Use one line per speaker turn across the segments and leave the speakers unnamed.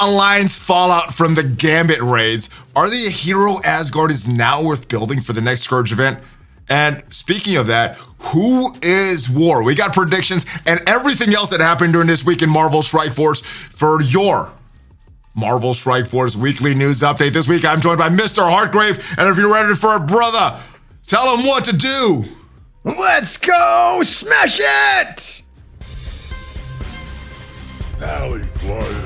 Alliance fallout from the Gambit raids. Are they a hero Asgard is now worth building for the next Scourge event? And speaking of that, who is War? We got predictions and everything else that happened during this week in Marvel Strike Force for your Marvel Strike Force weekly news update. This week I'm joined by Mr. Hartgrave, and if you're ready for a brother, tell him what to do.
Let's go smash it!
Alley flying.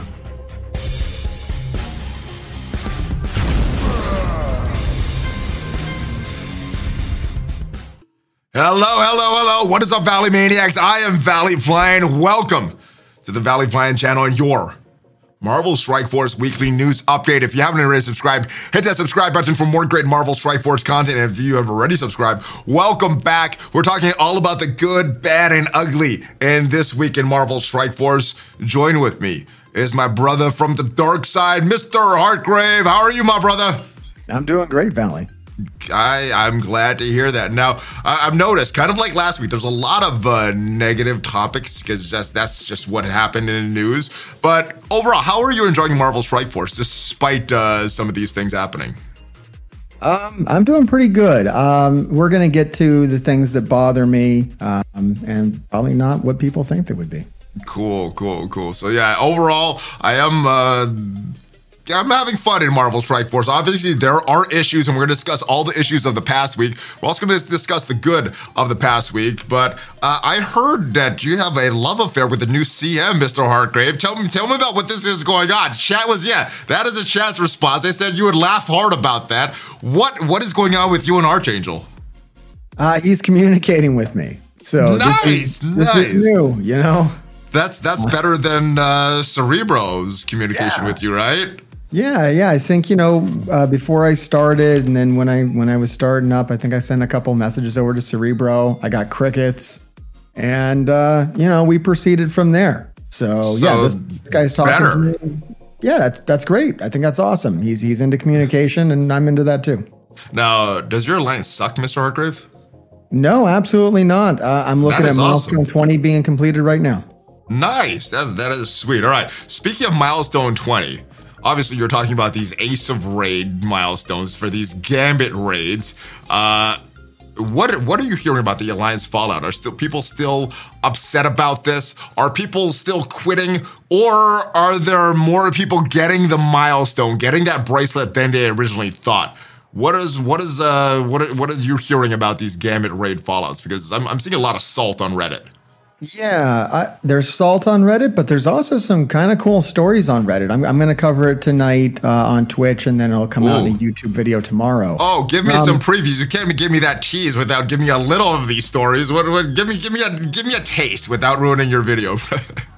Hello, hello, hello. What is up, Valley Maniacs? I am Valley Flying. Welcome to the Valley Flying channel and your Marvel Strike Force weekly news update. If you haven't already subscribed, hit that subscribe button for more great Marvel Strike Force content. And if you have already subscribed, welcome back. We're talking all about the good, bad, and ugly. And this week in Marvel Strike Force, join with me is my brother from the dark side, Mr. Hartgrave. How are you, my brother?
I'm doing great, Valley.
I, I'm glad to hear that. Now, I, have noticed, kind of like last week, there's a lot of uh, negative topics because just that's just what happened in the news. But overall, how are you enjoying Marvel Strike Force despite uh, some of these things happening?
Um, I'm doing pretty good. Um, we're going to get to the things that bother me, um, and probably not what people think they would be.
Cool, cool, cool. So yeah, overall, I am. Uh, I'm having fun in Marvel Strike Force. Obviously, there are issues, and we're going to discuss all the issues of the past week. We're also going to discuss the good of the past week. But uh, I heard that you have a love affair with the new CM, Mr. Hartgrave. Tell me, tell me about what this is going on. Chat was yeah, that is a chat's response. They said you would laugh hard about that. What what is going on with you and Archangel?
Uh, he's communicating with me. So
nice,
this is,
nice.
This is new, you know.
That's that's better than uh, Cerebro's communication yeah. with you, right?
Yeah, yeah. I think you know uh, before I started, and then when I when I was starting up, I think I sent a couple messages over to Cerebro. I got crickets, and uh, you know we proceeded from there. So, so yeah, this, this guy's talking better. to me. Yeah, that's that's great. I think that's awesome. He's he's into communication, and I'm into that too.
Now, does your alliance suck, Mr. Hartgrave?
No, absolutely not. Uh, I'm looking at milestone awesome. 20 being completed right now.
Nice. That's that is sweet. All right. Speaking of milestone 20, obviously you're talking about these Ace of Raid milestones for these Gambit raids. Uh, what what are you hearing about the Alliance fallout? Are still people still upset about this? Are people still quitting, or are there more people getting the milestone, getting that bracelet than they originally thought? What is what is uh what what are you hearing about these Gambit raid fallouts? Because I'm I'm seeing a lot of salt on Reddit.
Yeah, I, there's salt on Reddit, but there's also some kind of cool stories on Reddit. I'm, I'm going to cover it tonight uh, on Twitch, and then it'll come Ooh. out in a YouTube video tomorrow.
Oh, give me um, some previews. You can't give me that cheese without giving me a little of these stories. What, what? Give me, give me a, give me a taste without ruining your video.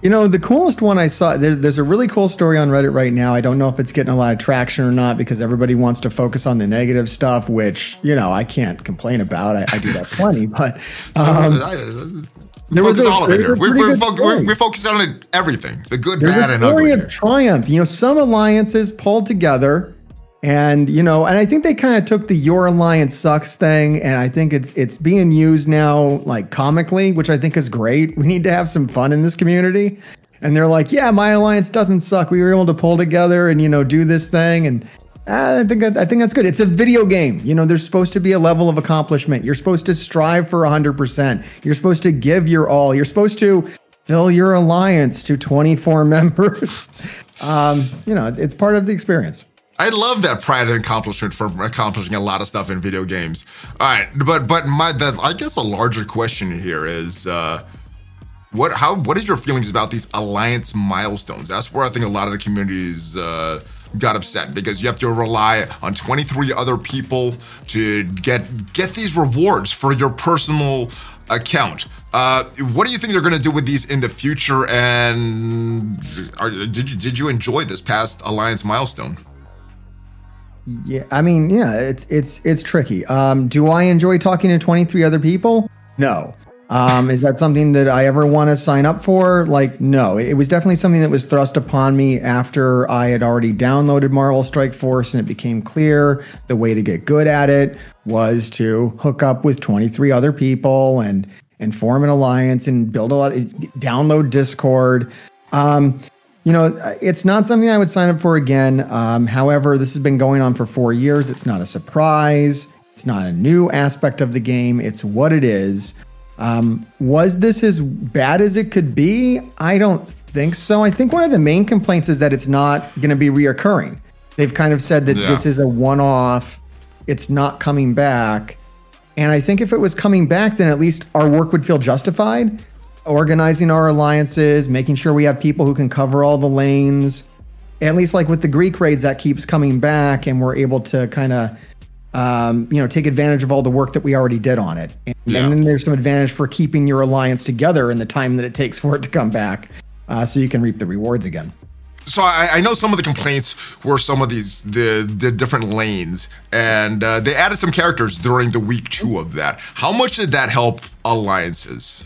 You know, the coolest one I saw, there's, there's a really cool story on Reddit right now. I don't know if it's getting a lot of traction or not because everybody wants to focus on the negative stuff, which, you know, I can't complain about. I, I do that plenty, but. Um,
there was a, all of it here. We, we're, fo- we're, we're, focused on everything the good, There's bad, and ugly.
of triumph. You know, some alliances pulled together and you know, and I think they kind of took the "Your Alliance Sucks" thing, and I think it's it's being used now like comically, which I think is great. We need to have some fun in this community, and they're like, "Yeah, my alliance doesn't suck. We were able to pull together and you know do this thing." And uh, I think that, I think that's good. It's a video game. You know, there's supposed to be a level of accomplishment. You're supposed to strive for 100%. You're supposed to give your all. You're supposed to fill your alliance to 24 members. um, you know, it's part of the experience.
I love that pride and accomplishment for accomplishing a lot of stuff in video games. All right, but but my the, I guess a larger question here is uh, what how what is your feelings about these alliance milestones? That's where I think a lot of the communities uh, got upset because you have to rely on 23 other people to get get these rewards for your personal account. Uh, what do you think they're going to do with these in the future? And are, did you did you enjoy this past alliance milestone?
Yeah, I mean, yeah, it's it's it's tricky. Um, do I enjoy talking to 23 other people? No. Um, is that something that I ever want to sign up for? Like, no. It was definitely something that was thrust upon me after I had already downloaded Marvel Strike Force, and it became clear the way to get good at it was to hook up with 23 other people and and form an alliance and build a lot. Download Discord. Um, you know, it's not something I would sign up for again. Um, however, this has been going on for four years. It's not a surprise. It's not a new aspect of the game. It's what it is. Um, was this as bad as it could be? I don't think so. I think one of the main complaints is that it's not going to be reoccurring. They've kind of said that
Yeah.
this is a one off, it's not coming back. And I think if it was coming back, then at least our work would feel justified. Organizing our alliances, making sure we have people who can cover all the lanes. At least, like with the Greek raids, that keeps coming back, and we're able to kind of, um, you know, take advantage of all the work that we already did on it. And,
Yeah.
and then there's some advantage for keeping your alliance together in the time that it takes for it to come back, uh, so you can reap the rewards again.
So I, I know some of the complaints were some of these the the different lanes, and uh, they added some characters during the week two of that. How much did that help alliances?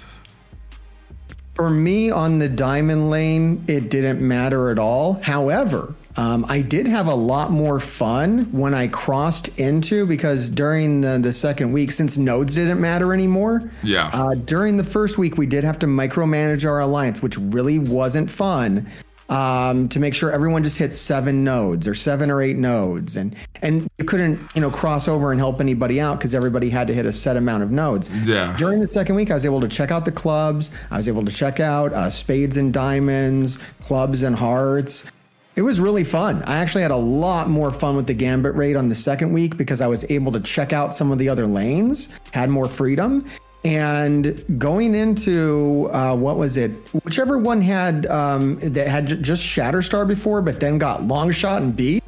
For me on the diamond lane, it didn't matter at all. However, um, I did have a lot more fun when I crossed into because during the, the second week, since nodes didn't matter anymore,
Yeah.
uh, during the first week, we did have to micromanage our alliance, which really wasn't fun. Um, to make sure everyone just hit seven nodes or seven or eight nodes, and and you couldn't you know cross over and help anybody out because everybody had to hit a set amount of nodes.
Yeah.
During the second week, I was able to check out the clubs. I was able to check out uh, spades and diamonds, clubs and hearts. It was really fun. I actually had a lot more fun with the gambit raid on the second week because I was able to check out some of the other lanes, had more freedom. And going into uh, what was it? Whichever one had um, that had j- just Shatterstar before, but then got Longshot and beat.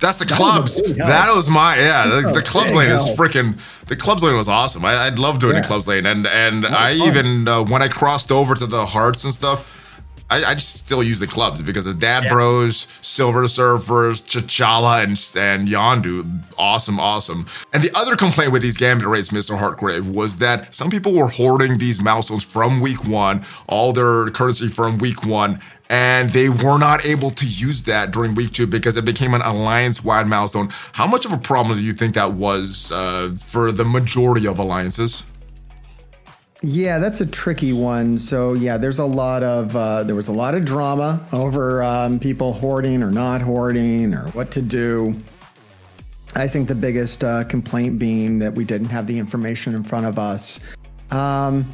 That's the
a
clubs. That was my yeah. The, the clubs lane is freaking. The clubs lane was awesome. I, I love doing the
Yeah.
clubs lane, and and I
fun.
even uh, when I crossed over to the hearts and stuff. I, I just still use the clubs because the Dad Bros, Silver Surfers, T'Challa, and and Yondu, awesome, awesome. And the other complaint with these Gambit raids, Mr. Hartgrave, was that some people were hoarding these milestones from week one, all their currency from week one, and they were not able to use that during week two because it became an alliance-wide milestone. How much of a problem do you think that was uh, for the majority of alliances?
Yeah, that's a tricky one. So yeah, there's a lot of uh, there was a lot of drama over um, people hoarding or not hoarding or what to do. I think the biggest uh, complaint being that we didn't have the information in front of us. Um,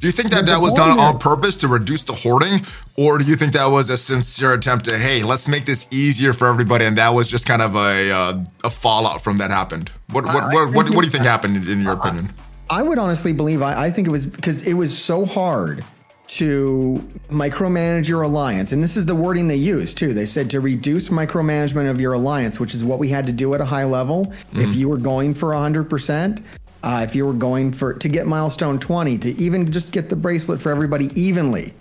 Do you think that that was done on purpose to reduce the hoarding, or do you think that was a sincere attempt to, hey, let's make this easier for everybody, and that was just kind of a uh, a fallout from that happened? What what
I
what, what,
think
what do you think happened in, in your
Uh,
opinion?
I would honestly believe I, I think it was because it was so hard to micromanage your alliance. And this is the wording they used too. They said to reduce micromanagement of your alliance, which is what we had to do at a high level. If you were going for 100%, uh, if you were going for to get milestone 20, to even just get the bracelet for everybody evenly.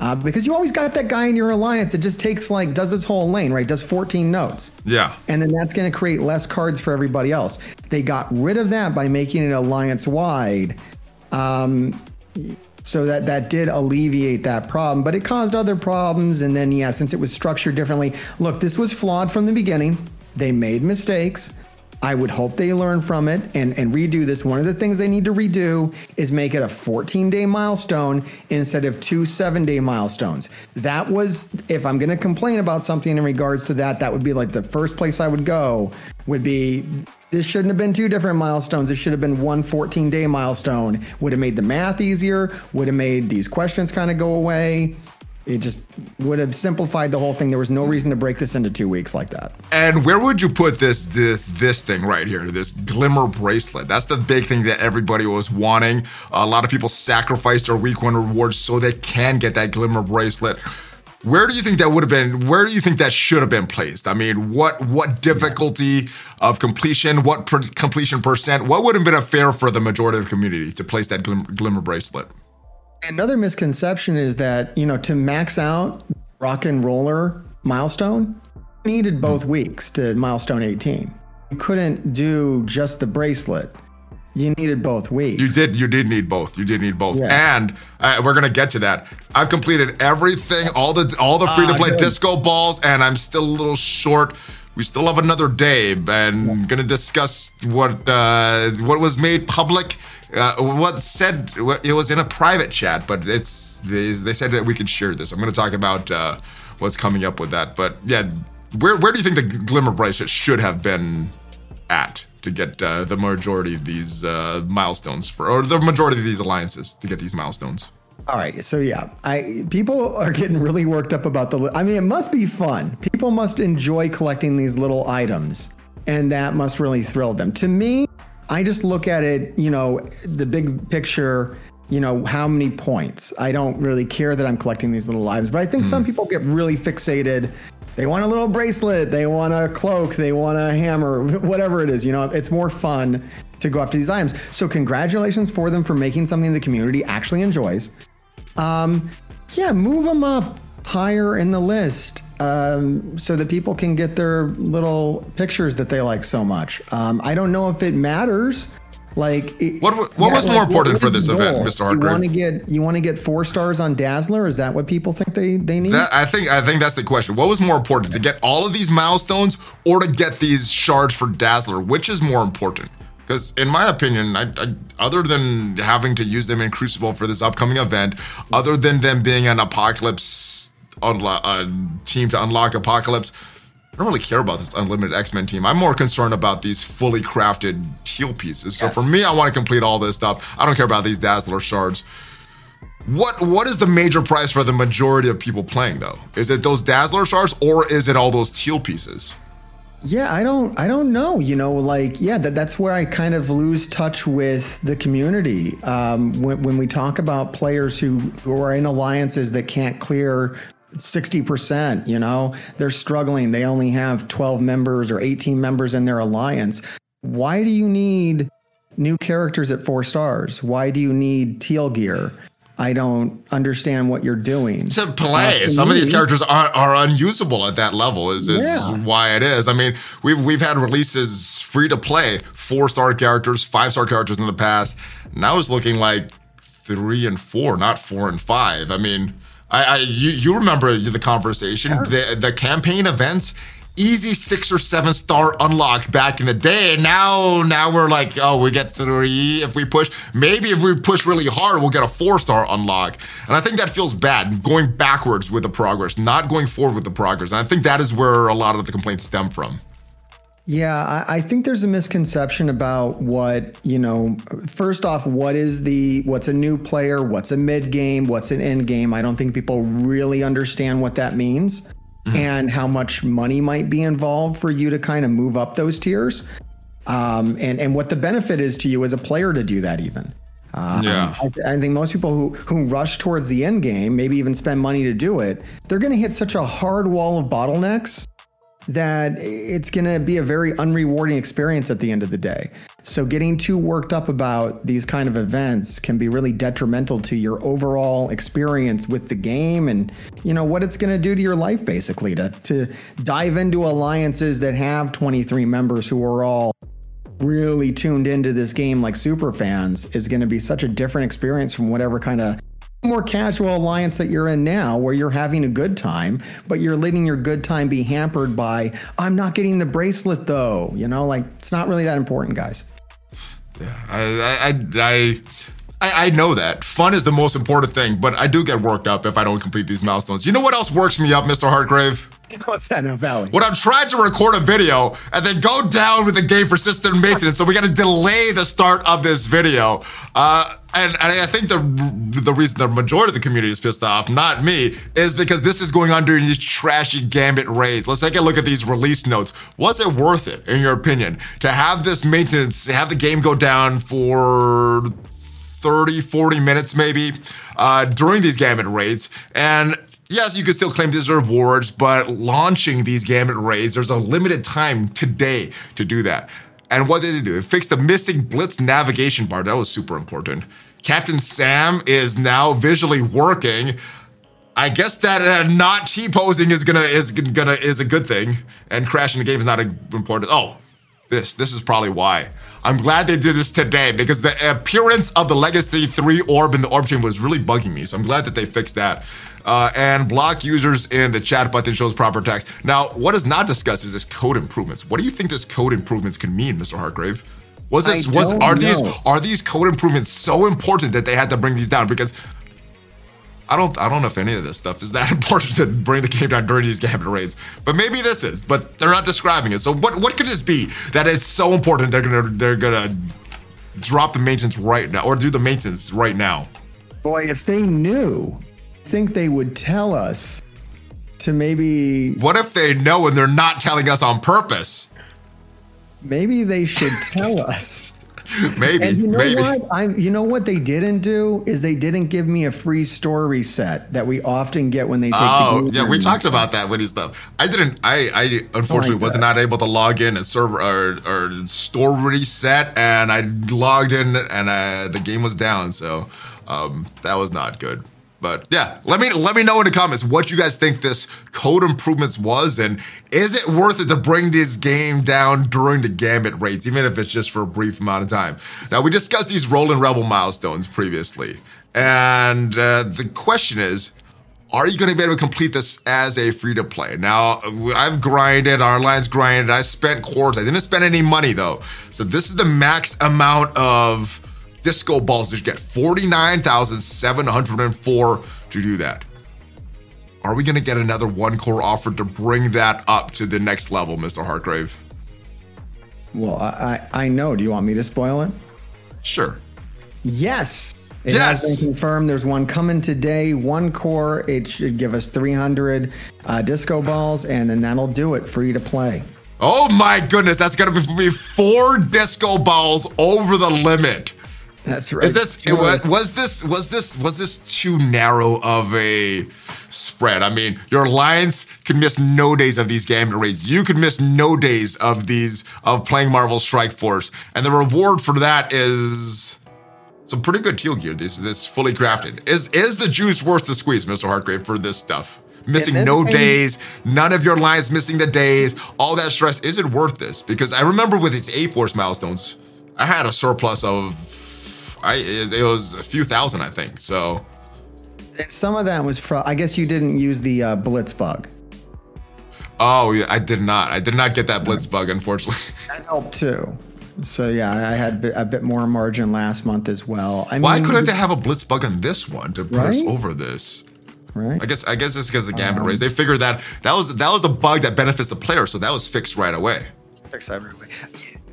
Uh, because you always got that guy in your alliance that just takes like does this whole lane right does 14 notes
Yeah,
and then that's going to create less cards for everybody else. They got rid of that by making it alliance wide. Um, so that that did alleviate that problem, but it caused other problems. And then yeah, since it was structured differently, look, this was flawed from the beginning. They made mistakes. I would hope they learn from it and, and redo this. One of the things they need to redo is make it a 14 day milestone instead of two seven day milestones. That was, if I'm going to complain about something in regards to that, that would be like the first place I would go would be this shouldn't have been two different milestones. It should have been one 14 day milestone. Would have made the math easier, would have made these questions kind of go away. It just would have simplified the whole thing. There was no reason to break this into two weeks like that.
and where would you put this this this thing right here? This glimmer bracelet. That's the big thing that everybody was wanting. A lot of people sacrificed their week one rewards so they can get that glimmer bracelet. Where do you think that would have been? Where do you think that should have been placed? I mean, what what difficulty of completion? What per, completion percent? What would have been a fair for the majority of the community to place that glimmer, glimmer bracelet?
Another misconception is that, you know, to max out rock and roller milestone, you needed both weeks to milestone 18. You couldn't do just the bracelet. You needed both weeks.
You did. You did need both. You did need both.
Yeah.
And uh, we're gonna get to that. I've completed everything, all the all the free to play
Ah, good.
disco balls, and I'm still a little short. We still have another day, and gonna discuss what uh, what was made public. Uh, what said it was in a private chat, but it's they, they said that we could share this. I'm gonna talk about uh, what's coming up with that. But yeah, where where do you think the Glimmer bracelet should have been at to get uh, the majority of these uh, milestones for, or the majority of these alliances to get these milestones?
All right, so yeah, I people are getting really worked up about the. I mean, it must be fun. People must enjoy collecting these little items, and that must really thrill them. To me, I just look at it, you know, the big picture. You know, how many points? I don't really care that I'm collecting these little items, but I think some hmm. people get really fixated. They want a little bracelet, they want a cloak, they want a hammer, whatever it is. You know, it's more fun to go after these items. So, congratulations for them for making something the community actually enjoys. Um, yeah, move them up higher in the list um, so that people can get their little pictures that they like so much. Um, I don't know if it matters. Like, it-
What- what was more important for this event,
Mr.
Mr.
You want to get you want to get four stars on Dazzler? Is that what people think they they need?
That, I think I think that's the question. What was more important, to get all of these milestones or to get these shards for Dazzler? Which is more important? Because in my opinion, I, I, other than having to use them in Crucible for this upcoming event, other than them being an Apocalypse unlo- uh, team to unlock Apocalypse, I don't really care about this unlimited X-Men team. I'm more concerned about these fully crafted teal pieces. So
Yes.
for me, I want to complete all this stuff. I don't care about these Dazzler shards. What what is the major price for the majority of people playing though? Is it those Dazzler shards or is it all those teal pieces?
Yeah, I don't I don't know. You know, like yeah, that, that's where I kind of lose touch with the community. Um, when, when we talk about players who, who are in alliances that can't clear 60%, you know, they're struggling. They only have 12 members or 18 members in their alliance. Why do you need new characters at 4 stars? Why do you need teal gear? I don't understand what you're doing.
To play,
Uh,
some of these characters are, are unusable at that level. Is, is
Yeah.
why it is. I mean, we've we've had releases free to play, four star characters, five star characters in the past. Now it's looking like three and four, not four and five. I mean, I, I you you remember the conversation, the the campaign events. Easy six or seven star unlock back in the day. Now, now we're like, oh, we get three if we push. Maybe if we push really hard, we'll get a four star unlock. And I think that feels bad, going backwards with the progress, not going forward with the progress. And I think that is where a lot of the complaints stem from.
Yeah, I, I think there's a misconception about what, you know, first off, what is the, what's a new player, what's a mid game, what's an end game. I don't think people really understand what that means and how much money might be involved for you to kind of move up those tiers. Um, and, and what the benefit is to you as a player to do that even. Um,
Yeah.
I, I think most people who who rush towards the end game, maybe even spend money to do it, they're going to hit such a hard wall of bottlenecks that it's going to be a very unrewarding experience at the end of the day. So getting too worked up about these kind of events can be really detrimental to your overall experience with the game and you know what it's going to do to your life basically to to dive into alliances that have 23 members who are all really tuned into this game like super fans is going to be such a different experience from whatever kind of more casual alliance that you're in now where you're having a good time but you're letting your good time be hampered by i'm not getting the bracelet though you know like it's not really that important guys
I, I, I, I, I know that fun is the most important thing, but I do get worked up if I don't complete these milestones. You know what else works me up, Mr. Hargrave?
what's that now valley
When I'm trying to record a video and then go down with the game for system maintenance, so we got to delay the start of this video. Uh, and, and I think the the reason the majority of the community is pissed off, not me, is because this is going on during these trashy Gambit raids. Let's take a look at these release notes. Was it worth it, in your opinion, to have this maintenance, have the game go down for 30, 40 minutes maybe uh, during these Gambit raids. And yes, you can still claim these rewards, but launching these Gambit raids, there's a limited time today to do that. And what did they do? They fixed the missing Blitz navigation bar. That was super important. Captain Sam is now visually working. I guess that uh, not T posing is gonna is gonna is a good thing, and crashing the game is not important. Oh, this this is probably why. I'm glad they did this today because the appearance of the Legacy 3 orb in the orb chain was really bugging me. So I'm glad that they fixed that. Uh, and block users in the chat button shows proper text. Now, what is not discussed is this code improvements. What do you think this code improvements can mean, Mr. Hargrave? Was this was
don't
are these are these code improvements so important that they had to bring these down? Because I don't I don't know if any of this stuff is that important to bring the game down during these gambit raids, but maybe this is. But they're not describing it. So what what could this be that it's so important they're gonna they're gonna drop the maintenance right now or do the maintenance right now?
Boy, if they knew, I think they would tell us to maybe
What if they know and they're not telling us on purpose?
maybe they should tell us.
maybe
And you know
maybe.
what? I you know what they didn't do is they didn't give me a free store reset that we often get when they take
Oh
the
yeah, we talked about that with his stuff. I didn't. I I unfortunately
like
was not able to log in and server or, or store reset, and I logged in and uh, the game was down. So um, that was not good. But yeah, let me let me know in the comments what you guys think this code improvements was, and is it worth it to bring this game down during the gambit raids, even if it's just for a brief amount of time? Now we discussed these Rolling Rebel milestones previously, and uh, the question is, are you going to be able to complete this as a free to play? Now, I've grinded, our line's grinded, I spent quarters. I didn't spend any money though. So this is the max amount of disco balls get 49,704 to do that. Are we going to get another one core offer to bring that up to the next level, Mr. Hartgrave?
Well, I, I I know. Do you want me to spoil it?
Sure.
Yes. It
Yes.
has been confirmed. There's one coming today. One core. It should give us 300 uh, disco balls, and then that'll do it. Free to play.
Oh my goodness, that's going to be four disco balls over the limit.
That's right.
Is this it was, was this was this was this too narrow of a spread? I mean, your alliance could miss no days of these gambit raids. You could miss no days of these of playing Marvel Strike Force, and the reward for that is some pretty good teal gear. This this fully crafted. Is is the juice worth the squeeze, Mister Hartgrave, for this stuff? Missing
then-
no days, none of your lines missing the days, all that stress. Is it worth this? Because I remember with these A Force milestones, I had a surplus of, I it, it was a few thousand, I think. So
Some of that was from. I guess you didn't use the uh, blitz bug.
Oh yeah, I did not. I did not get that blitz bug, unfortunately.
That helped too. So yeah, I had a bit more margin last month as well. I
Why
mean,
couldn't they have a blitz bug on this one to put us over this?
Right.
I guess I guess it's because the gambit
Um,
raise. They figured that that was that was a bug that benefits the player, so that was fixed right away.
Fixed right everybody.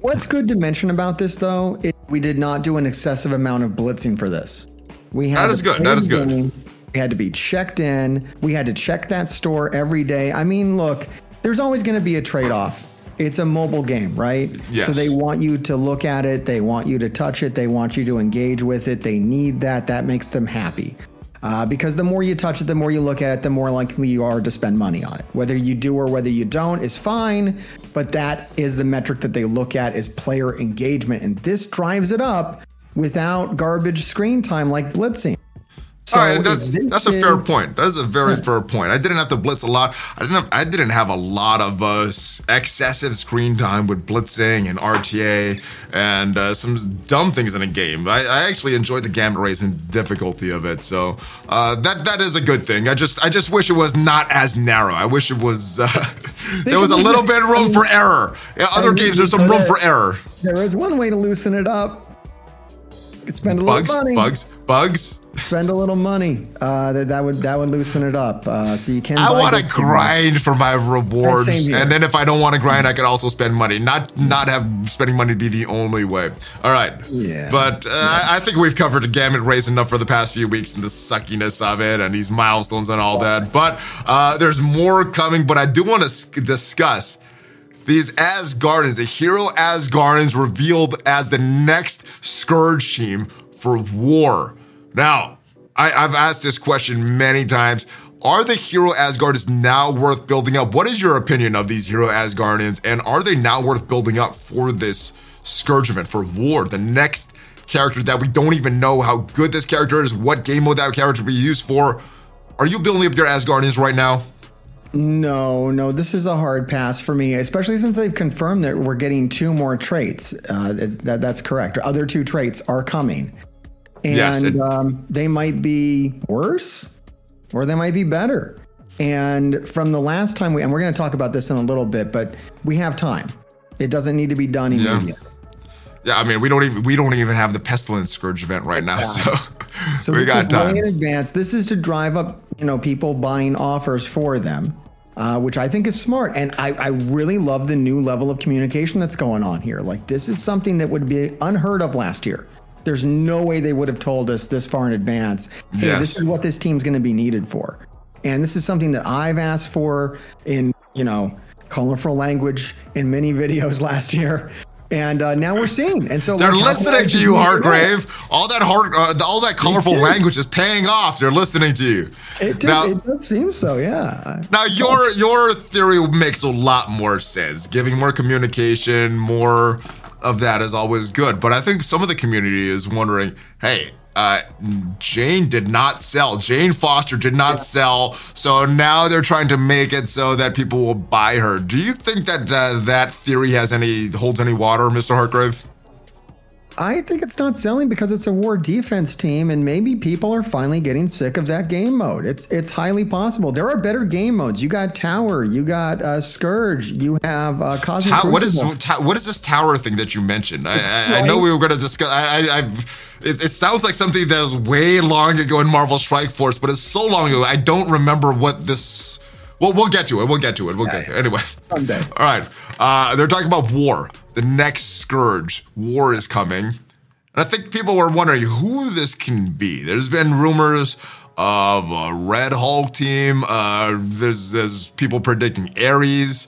What's good to mention about this though is we did not do an excessive amount of blitzing for this. We had
That
to
good.
the
is good.
game. We had to be checked in. We had to check that store every day. I mean, look, there's always going to be a trade-off. It's a mobile game, right?
Yes.
So they want you to look at it, they want you to touch it, they want you to engage with it. They need that. That makes them happy. Uh, because the more you touch it, the more you look at it, the more likely you are to spend money on it. Whether you do or whether you don't is fine, but that is the metric that they look at is player engagement, and this drives it up without garbage screen time like blitzing. So
All right, that's that's a fair point. That's a very fair point. I didn't have to blitz a lot. I didn't have, I didn't have a lot of uh, excessive screen time with blitzing and RTA and uh, some dumb things in a game. I, I actually enjoyed the gambit raids and difficulty of it. So uh, that that is a good thing. I just I just wish it was not as narrow. I wish it was uh, there was a little bit
it-
room for error. In other games, there's some room for error.
There is one way to loosen it up. Spend a little money.
bugs, bugs.
Spend a little money. Uh, that, that would that would loosen it up. Uh, so you can.
I want to grind for my rewards, and then if I don't want to grind, I can also spend money. Not not have spending money be the only way. All right.
Yeah.
But uh, I, I think we've covered the gambit raids enough for the past few weeks and the suckiness of it and these milestones and all that. But uh, there's more coming. But I do want to discuss these Asgardians, the hero Asgardians revealed as the next Scourge team for war. Now, I, I've asked this question many times. Are the hero Asgardians now worth building up? What is your opinion of these hero Asgardians? And are they now worth building up for this Scourge event, for war? The next character that we don't even know how good this character is, what game mode that character will be used for. Are you building up your Asgardians right now?
No, no, this is a hard pass for me, especially since they've confirmed that we're getting two more traits. Uh, that, that's correct. Other two traits are coming. And
Yes, it-
um, they might be worse or they might be better. And from the last time we, and we're going to talk about this in a little bit, but we have time. It doesn't need to be done immediately.
Yeah, I mean, we don't even we don't even have the pestilence scourge event right now. So
So
We got time.
in advance. This is to drive up, you know, people buying offers for them, uh, which I think is smart. And I, I really love the new level of communication that's going on here. Like this is something that would be unheard of last year. There's no way they would have told us this far in advance. Hey,
Yes.
this is what this team's going to be needed for. And this is something that I've asked for in, you know, colorful language in many videos last year. And uh, now we're seeing. And so
They're
like,
listening to you? Hargrave. All that hard, uh, all that colorful language is paying off. They're listening to you.
It, did,
now,
it does seem so, yeah.
now your your theory makes a lot more sense. Giving more communication, more of that is always good. But I think some of the community is wondering, hey. Uh, Jane did not sell. Jane Foster did not sell. So now they're trying to make it so that people will buy her. Do you think that uh, that theory has any holds any water, Mr. Hargrave?
I think it's not selling because it's a war defense team, and maybe people are finally getting sick of that game mode. It's it's highly possible. There are better game modes. You got Tower, you got uh, Scourge, you have uh, Cosmic
How, what is ta- what is this tower thing that you mentioned? I, I, I know we were going to discuss. I, I, I've. It, it sounds like something that was way long ago in Marvel Strike Force, but it's so long ago. I don't remember what this. Well, we'll get to it. We'll get to it. We'll get to it. Anyway.
Someday.
All right. Uh, they're talking about war. The next scourge. War is coming. And I think people were wondering who this can be. There's been rumors of a Red Hulk team. Uh, there's there's people predicting Ares.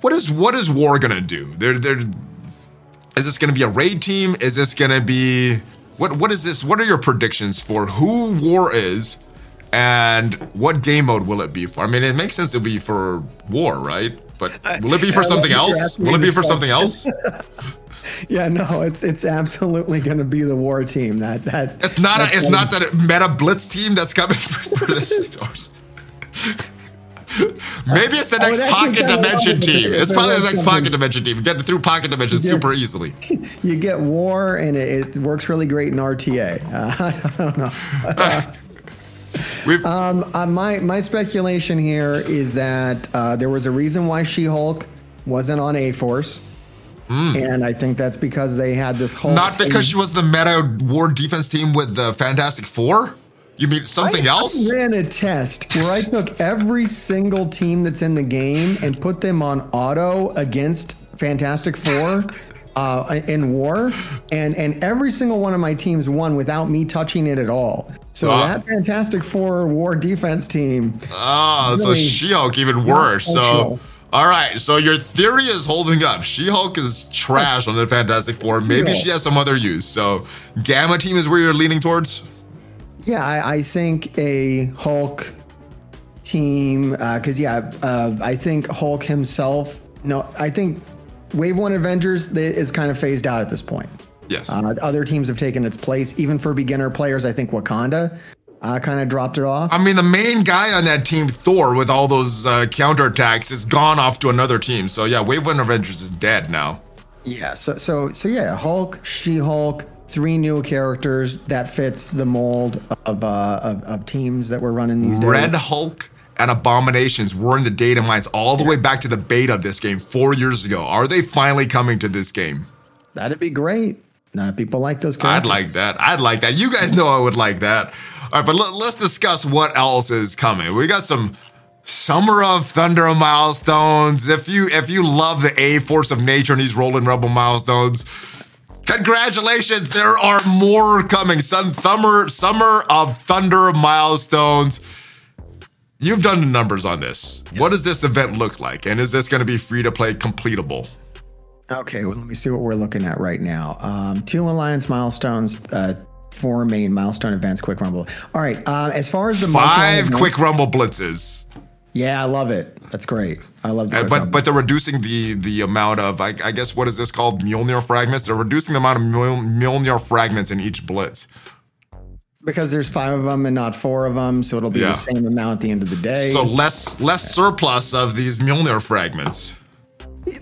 What is what is War gonna do? There there is this gonna be a raid team? Is this gonna be what what is this? What are your predictions for who War is? And what game mode will it be for? I mean, it makes sense to be for war, right? But will it be for something else? Will it be
this
for something else?
Yeah, no, it's it's absolutely going to be the war team. That that
It's not. A, it's not that meta blitz team that's coming for this stores. Maybe it's the next
actually
pocket dimension team. It's probably the next
something-
pocket dimension team. Get through pocket dimension
Yeah.
super easily.
You get war, and it, it works really great in RTA. Uh, I don't know.
We've
Um, uh, my my speculation here is that uh, there was a reason why She-Hulk wasn't on A Force, and I think that's because they had this whole
not because she was the meta war defense team with the Fantastic Four. You mean something
I,
else?
I ran a test where I took every single team that's in the game and put them on auto against Fantastic Four uh, in war, and and every single one of my teams won without me touching it at all. So
Ah.
that Fantastic Four war defense team,
Oh, so
really
She-Hulk even worse. So, all right. So your theory is holding up. She-Hulk is trash on the Fantastic Four. Maybe
She-Hulk.
has some other use. So, Gamma Team is where you're leaning towards.
yeah, I, I think a Hulk team because yeah, uh, I think Hulk himself. No, I think Wave One Avengers is kind of phased out at this point.
Yes.
Uh, other teams have taken its place. Even for beginner players, I think Wakanda uh, kind of dropped it off.
I mean, the main guy on that team, Thor, with all those uh, counterattacks, is gone off to another team. So yeah, Wave One Avengers is dead now.
yeah. So so so yeah, Hulk, She-Hulk, three new characters that fits the mold of uh, of, of teams that we're running these days.
Red Hulk and Abominations were in the data mines all the way back to the beta of this game four years ago. Are they finally coming to this game?
That'd be great. Uh, people like those
I'd like that. I'd like that. You guys know I would like that. All right, but let, us discuss what else is coming. We got some Summer of Thunder milestones. If you if you love the A Force of Nature and these Rolling Rebel milestones, congratulations! There are more coming. Sun Summer Summer of Thunder milestones. You've done the numbers on this. What does this event look like? And is this going to be free to play completable?
Okay, well, let me see what we're looking at right now. Um, two alliance milestones, uh, four main milestone events, quick rumble. All right, uh, as far as the
Five quick rumble blitzes.
Yeah, I love it. That's great. I love that.
Uh, but but they're reducing the the amount of I, I guess what is this called Mjolnir fragments? They're reducing the amount of Mjol- Mjolnir fragments in each blitz.
because there's five of them and not four of them, so it'll be
Yeah.
the same amount at the end of the day.
So less less surplus of these Mjolnir fragments.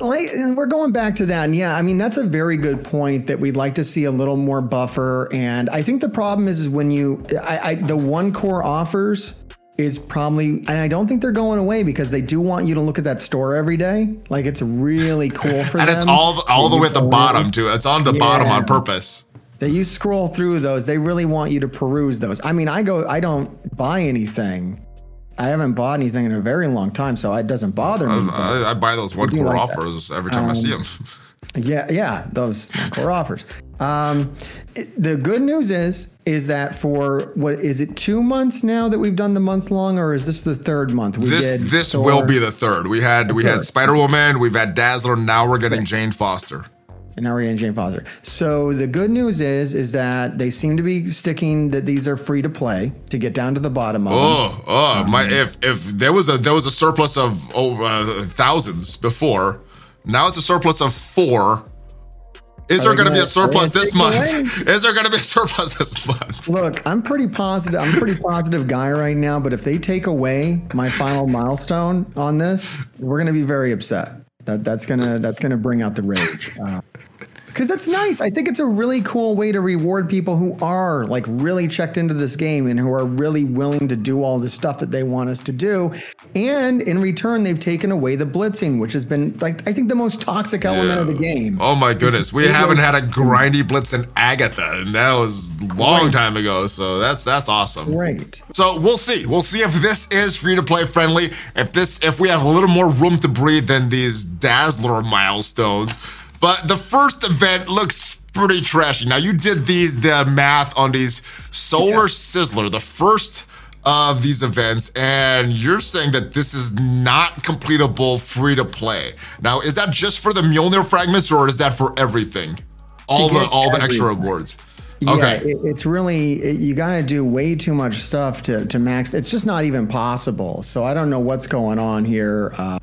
Like, and we're going back to that. And yeah, I mean that's a very good point that we'd like to see a little more buffer. And I think the problem is, is when you, I, I the one core offers is probably, and I don't think they're going away because they do want you to look at that store every day. Like it's really cool for
And
them.
it's all all the way at the bottom too. It's on the bottom on purpose.
that you scroll through those. They really want you to peruse those. I mean, I go, I don't buy anything. I haven't bought anything in a very long time, so it doesn't bother me. but-
I, I buy those one core
like that.
offers every time I see them.
Yeah, yeah, those core offers. Um, it- the good news is, is that for what is it two months now that we've done the month long, or is this the third month? We
This
did
this
Thor-
will be the third. We had we had. Spider Woman, we've had Dazzler, now we're getting Jane Foster.
And now we're getting Jane Foster. So the good news is, is that they seem to be sticking that these are free to play to get down to the bottom of.
Oh, oh,
Um,
my! If if there was a there was a surplus of over uh, thousands before, now it's a surplus of four. Is there going to be a surplus this month? Is there going to be a surplus this month?
Look, I'm pretty positive. I'm a pretty positive guy right now, but if they take away my final milestone on this, we're gonna be very upset. That that's gonna that's gonna bring out the rage. because that's nice. I think it's a really cool way to reward people who are like really checked into this game and who are really willing to do all the stuff that they want us to do. And in return, they've taken away the blitzing, which has been like I think the most toxic element of the game.
Oh my goodness, we haven't had a grindy blitz in Agatha, and that was a long time ago. So that's that's awesome.
Great.
So we'll see. We'll see if this is free to play friendly. If this, if we have a little more room to breathe than these Dazzler milestones. But the first event looks pretty trashy. Now you did these the math on these Solar Sizzler, the first of these events, and you're saying that this is not completable free to play. Now, is that just for the Mjolnir fragments, or is that for everything? All the all the extra rewards.
Yeah,
Okay.
it, it's really it, you got to do way too much stuff to to max. It's just not even possible. So I don't know what's going on here. Uh,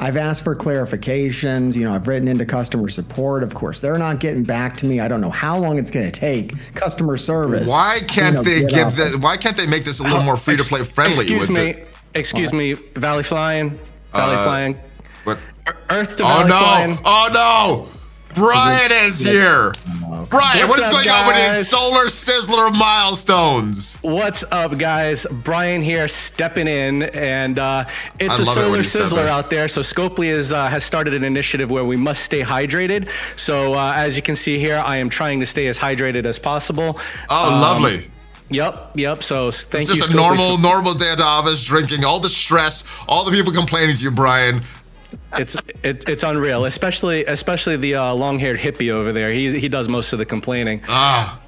I've asked for clarifications. You know, I've written into customer support. Of course, they're not getting back to me. I don't know how long it's going to take. Customer service.
Why can't
you know,
they give
up.
the? Why can't they make this a little more free to play friendly?
Excuse
with
me.
it?
Excuse me. Valley Flying. Valley
Uh,
Flying.
But
Earth to Valley oh
no!
Flying.
Oh no! Brian is here. Brian,
What's
what is
up,
going on with these
guys?
solar sizzler milestones?
What's up, guys? Brian here, stepping in, and uh, it's
I
a
love it
solar sizzler out there. So Scopely is, uh, has started an initiative where we must stay hydrated. So uh, as you can see here, I am trying to stay as hydrated as possible.
Oh,
Um,
lovely.
Yep, yep. So s- thank
It's
you.
just a normal,
for-
normal day at the office, drinking all the stress, all the people complaining to you, Brian.
It's it, it's unreal, especially especially the uh, long-haired hippie over there. He he does most of the complaining.
Ah.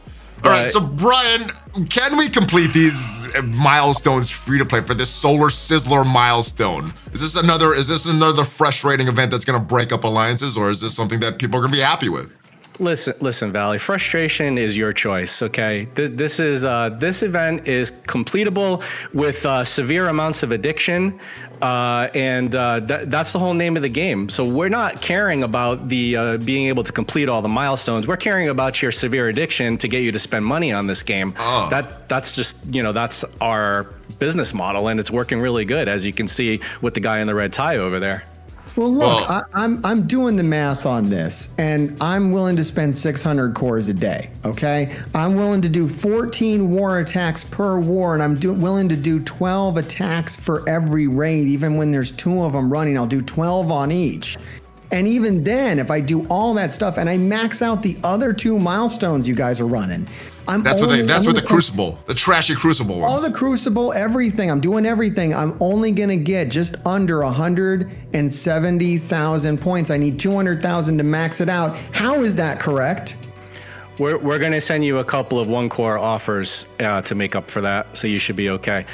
All right, so Brian, can we complete these uh, milestones free to play for this Solar Sizzler milestone? Is this another? Is this another frustrating event that's going to break up alliances, or is this something that people are going to be happy with?
Listen, listen, Valley. Frustration is your choice. Okay, this, this is uh, this event is completable with uh, severe amounts of addiction, uh, and uh, th- that's the whole name of the game. So we're not caring about the uh, being able to complete all the milestones. We're caring about your severe addiction to get you to spend money on this game.
Oh.
That that's just you know that's our business model, and it's working really good, as you can see with the guy in the red tie over there.
Well, look,
Well-
I, I'm I'm doing the math on this, and I'm willing to spend 600 cores a day. Okay, I'm willing to do 14 war attacks per war, and I'm do, willing to do 12 attacks for every raid. Even when there's two of them running, I'll do 12 on each. And even then, if I do all that stuff and I max out the other two milestones you guys are running, I'm
That's what they. That's what the Crucible, the trashy Crucible
all the crucible, everything. I'm doing everything. I'm only gonna get just under 170,000 points. I need 200,000 to max it out. How is that correct?
We're, we're going to send you a couple of one core offers uh, to make up for that, so you should be okay.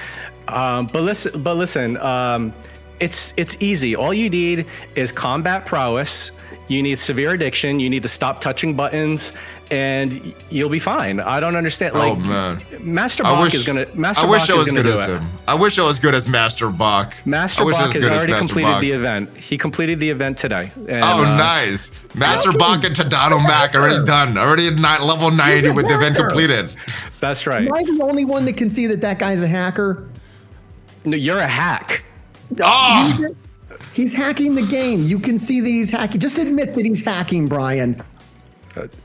Um, but listen, but listen, um, it's it's easy. All you need is combat prowess. You need severe addiction. You need to stop touching buttons, and you'll be fine. I don't understand.
oh
Like,
man,
Master
I
Bach
wish.
is gonna. Master
I wish
Bach
I
is
was
gonna
good
do
as
it.
him. I wish I was good as Master Bach.
Master
I wish I
Bach
was
has
good as
already
Master
completed
Bach.
the event. He completed the event today. And,
Oh,
uh,
nice. Master Bach and Tadano Mac already done. Already at level 90 with the event completed.
That's right.
Am I the only one that can see that that guy's a hacker?
No, you're a hack.
Ah!
He's hacking the game. You can see that he's hacking. Just admit that he's hacking, Brian.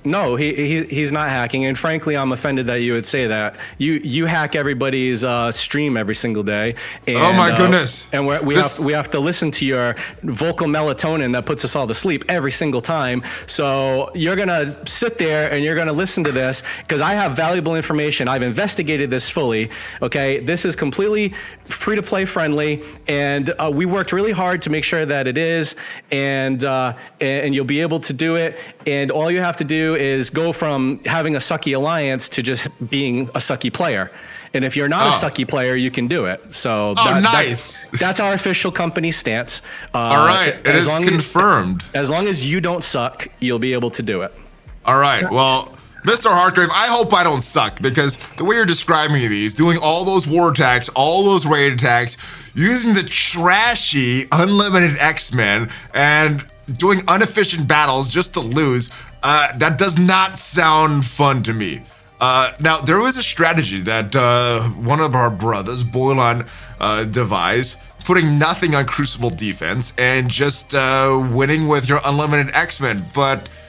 No, he, he he's not hacking, and frankly, I'm offended that you would say that. You you hack everybody's uh, stream every single day. And,
Oh my
uh,
goodness.
and we're, we
This-
have we have to listen to your vocal melatonin that puts us all to sleep every single time. So you're gonna sit there and you're gonna listen to this because I have valuable information. I've investigated this fully. Okay, this is completely free to play friendly, and uh, we worked really hard to make sure that it is, and uh, and and you'll be able to do it. And all you have to do is go from having a sucky alliance to just being a sucky player. And if you're not
Oh.
a sucky player, you can do it. So
Oh,
that-
nice.
That's, that's our official company stance. Uh,
All right, it is
long as-
confirmed.
as long as you don't suck, you'll be able to do it.
All right. Well, Mr. Hargrave, I hope I don't suck because the way you're describing these, doing all those war attacks, all those raid attacks, using the trashy unlimited X-Men, and doing inefficient battles just to lose, uh, that does not sound fun to me. Uh, now, there was a strategy that uh, one of our brothers, Boilan, uh, devised, putting nothing on Crucible defense and just uh, winning with your unlimited X-Men, but you're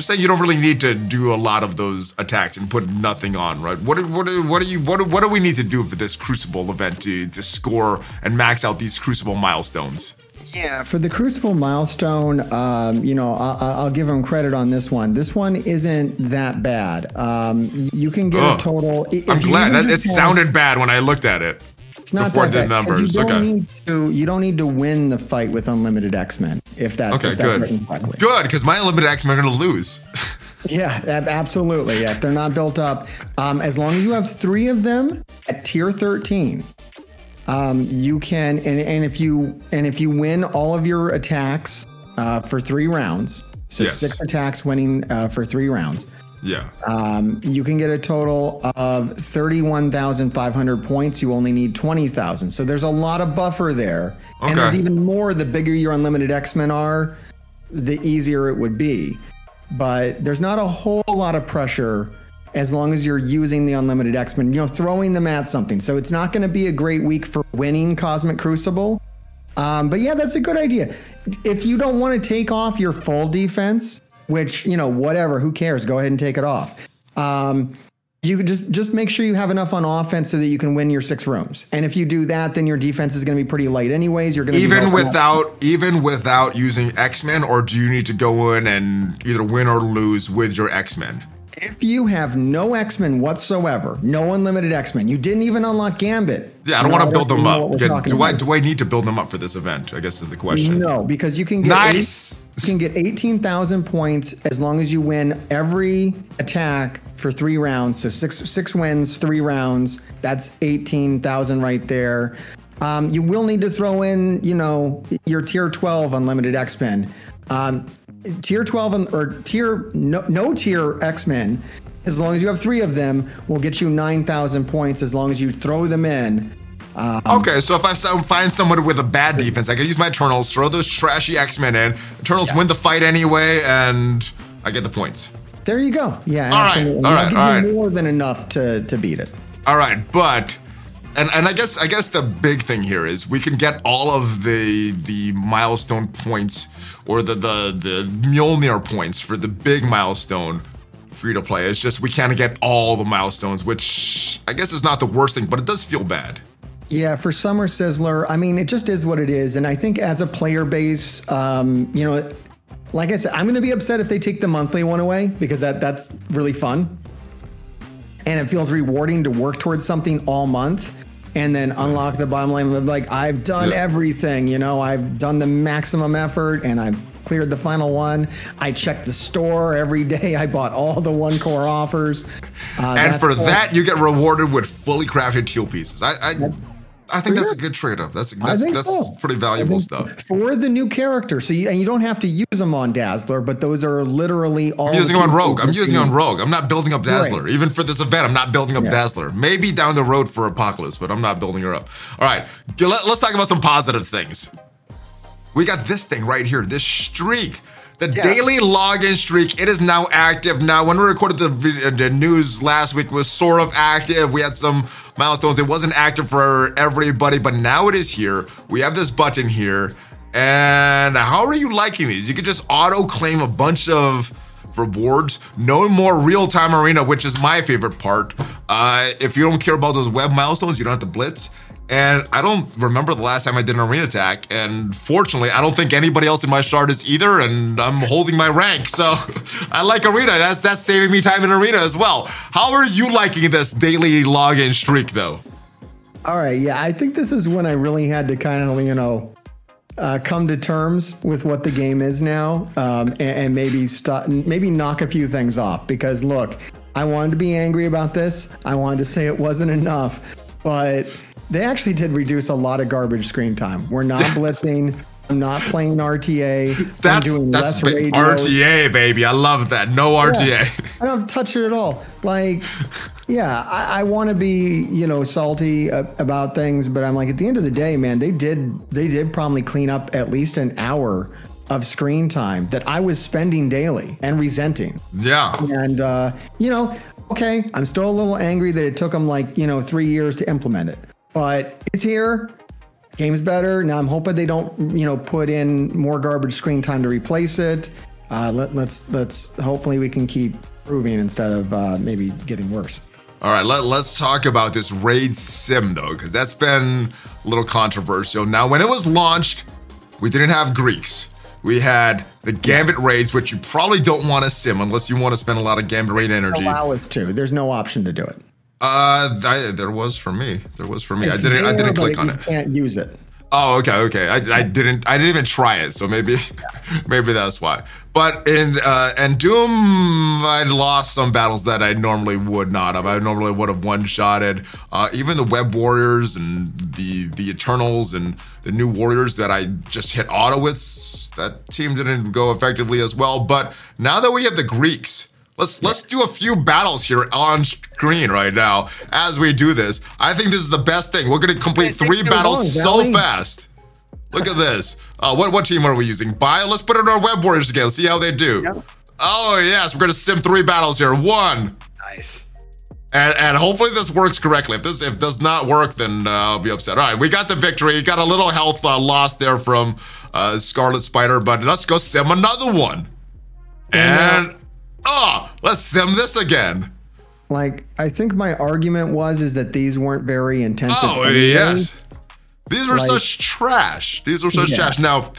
saying you don't really need to do a lot of those attacks and put nothing on, right? What do- what do- what do you what do, what do we need to do for this Crucible event to to score and max out these Crucible milestones?
Yeah, for the Crucible milestone, um, you know, I, I- I'll give them credit on this one. This one isn't that bad. Um, you can get
Ugh.
a total. i-
I'm glad that it sounded bad when I looked at it.
It's not
before
that bad, 'cause
numbers,
You don't
okay.
need to. You don't need to win the fight with unlimited X Men. If that.
Okay,
if that's
good, good, because my unlimited X-Men are gonna lose.
Yeah, absolutely. Yeah, if they're not built up, um, as long as you have three of them at tier thirteen, um, you can. And, and if you and if you win all of your attacks uh, for three rounds, so
Yes.
six attacks winning uh, for three rounds,
yeah.
um, you can get a total of thirty-one thousand five hundred points. You only need twenty thousand, so there's a lot of buffer there. And there's even more. The bigger your unlimited X Men are, the easier it would be. But there's not a whole lot of pressure as long as you're using the unlimited X Men. You know, throwing them at something. So it's not going to be a great week for winning Cosmic Crucible. Um, but yeah, that's a good idea. If you don't want to take off your full defense, which you know, whatever, who cares? Go ahead and take it off. Um, you just just make sure you have enough on offense so that you can win your six rooms. And if you do that, then your defense is going to be pretty light, anyways. You're going to
Even
be helping out-
without even without using X-Men, or do you need to go in and either win or lose with your X-Men?
If you have no X Men whatsoever, no unlimited X Men, you didn't even unlock Gambit.
Yeah, I don't
No,
want to build them up.
what we're
Yeah,
talking
do I do I need to build them up for this event? I guess is the question.
No, because you can get
Nice.
eight- you can get eighteen thousand points as long as you win every attack for three rounds. So six six wins, three rounds. That's eighteen thousand right there. Um, you will need to throw in, you know, your tier twelve unlimited X Men. Um, tier twelve un- or tier no, no tier X Men. As long as you have three of them, will get you nine thousand points. As long as you throw them in.
Um, okay, so if I find someone with a bad defense, I can use my Eternals, throw those trashy X Men in. Eternals win the fight anyway, and I get the points.
There you go. Yeah,
All right,
absolutely.
all right, all
more than enough to to beat it.
All right, but and and I guess I guess the big thing here is we can get all of the the milestone points or the the the Mjolnir points for the big milestone free to play. It's just we can't get all the milestones, which I guess is not the worst thing, but it does feel bad.
Yeah, for Summer Sizzler, I mean, it just is what it is. And I think as a player base, um, you know, like I said, I'm going to be upset if they take the monthly one away because that that's really fun. And it feels rewarding to work towards something all month and then unlock the bottom line. of, Like, I've done
Yeah.
everything, you know, I've done the maximum effort and I've cleared the final one. I checked the store every day. I bought all the one core offers. Uh,
And for
cool.
that, you get rewarded with fully crafted teal pieces. I I, I think that's a good trade-off. That's that's that's
so.
pretty valuable stuff.
for the new character. So you, and you don't have to use them on Dazzler, but those are literally all.
I'm using on Rogue. I'm using on. Rogue. I'm not building up Dazzler. Even for this event, I'm not building up
Yeah.
Dazzler. Maybe down the road for Apocalypse, but I'm not building her up. All right, let, us talk about some positive things. We got this thing right here, this streak. The daily login streak, it is now active. Now, when we recorded the, the news last week, was sort of active. We had some milestones. It wasn't active for everybody, but now it is here. We have this button here. And how are you liking these? You could just auto claim a bunch of rewards. No more real time arena, which is my favorite part. Uh, if you don't care about those web milestones, you don't have to blitz. And I don't remember the last time I did an arena attack. And fortunately, I don't think anybody else in my shard is either. And I'm holding my rank. So I like arena. That's that's saving me time in arena as well. How are you liking this daily login streak though?
All right, yeah, I think this is when I really had to kind of, you know, uh, come to terms with what the game is now, um, and, and, maybe stop, maybe knock a few things off. Because look, I wanted to be angry about this. I wanted to say it wasn't enough, but they actually did reduce a lot of garbage screen time. We're not blitzing. I'm not playing RTA.
That's, I'm doing that's less radio. RTA, baby. I love that. No RTA. Yeah,
I don't touch it at all. Like, yeah, I, I want to be, you know, salty about things, but I'm like, at the end of the day, man, they did, they did probably clean up at least an hour of screen time that I was spending daily and resenting.
Yeah.
And, uh, you know, okay, I'm still a little angry that it took them like, you know, three years to implement it, but it's here. Game's better. Now I'm hoping they don't, you know, put in more garbage screen time to replace it. Uh, let, let's let's hopefully we can keep improving instead of uh, maybe getting worse.
All right, let, let's talk about this raid sim though, because that's been a little controversial. Now, when it was launched, we didn't have Greeks. We had the Gambit raids, which you probably don't want to sim unless you want to spend a lot of Gambit raid energy.
Allow us to. There's no option to do it.
Uh, I, there was for me. There was for me. It's I didn't. There, I didn't click on
it. Can't use it.
Oh, okay, okay. I, I didn't I didn't even try it, so maybe maybe that's why. But in uh and Doom, I lost some battles that I normally would not have. I normally would have one shotted. Uh, even the Web Warriors and the the Eternals and the new Warriors that I just hit auto with. That team didn't go effectively as well. But now that we have the Greeks, Let's let's do a few battles here on screen right now as we do this. I think this is the best thing. We're gonna complete three battles long, so fast. Look at this. Uh, what what team are we using? Bio. Let's put it on our web warriors again. See how they do. Yep. Oh yes, we're gonna sim three battles here. One.
Nice.
And, and hopefully this works correctly. If this if does not work, then uh, I'll be upset. All right, we got the victory. Got a little health uh, loss there from uh, Scarlet Spider, but let's go sim another one. And oh, let's sim this again.
Like, I think my argument was is that these weren't very intensive.
Oh yes, these were like, such trash. These were such yeah. trash. Now,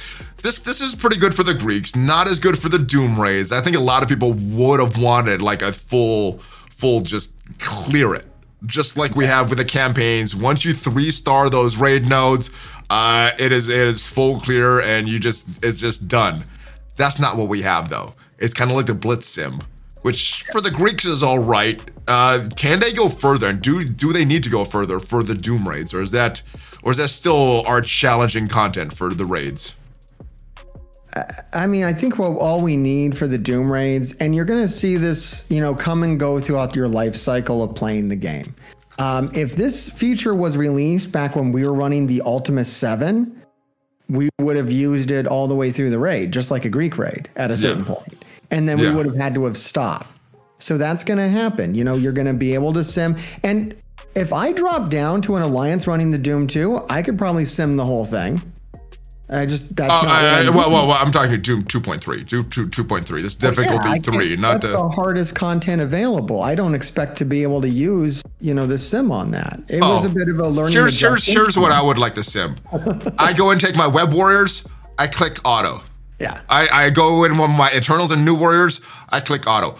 this this is pretty good for the Greeks. Not as good for the Doom raids. I think a lot of people would have wanted like a full, full just clear it, just like we have with the campaigns. Once you three star those raid nodes, uh, it is it is full clear and you just it's just done. That's not what we have though. It's kind of like the Blitz Sim, which for the Greeks is all right. Uh, can they go further? And do do they need to go further for the Doom raids, or is that or is that still our challenging content for the raids?
I mean, I think what all we need for the Doom raids, and you're going to see this, you know, come and go throughout your life cycle of playing the game. Um, if this feature was released back when we were running the Ultimus 7, we would have used it all the way through the raid, just like a Greek raid at a certain yeah. point and then yeah. we would have had to have stopped. So that's going to happen. You know, you're going to be able to sim. And if I drop down to an alliance running the Doom 2, I could probably sim the whole thing. I just that's uh, not. I,
I, well, well, well, I'm talking Doom 2.3, Doom 2, 2.3. This difficulty yeah, three, not
the, the hardest content available. I don't expect to be able to use, you know, the sim on that. It oh, was a bit of a learning.
Here's here's here's what I would like to sim. I go and take my web warriors. I click auto.
Yeah.
I, I go in with my Eternals and New Warriors. I click auto.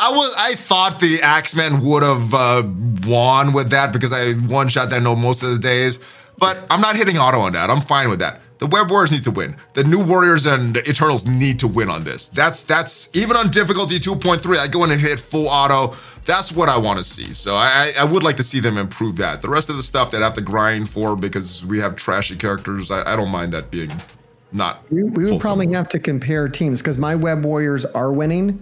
I was I thought the X-Men would have uh, won with that because I one shot that no most of the days, but I'm not hitting auto on that. I'm fine with that. The Web Warriors need to win. The New Warriors and Eternals need to win on this. That's that's even on difficulty 2.3. I go in and hit full auto. That's what I want to see. So I, I would like to see them improve that. The rest of the stuff that I have to grind for because we have trashy characters, I, I don't mind that being not.
We, we would probably have to compare teams because my Web Warriors are winning,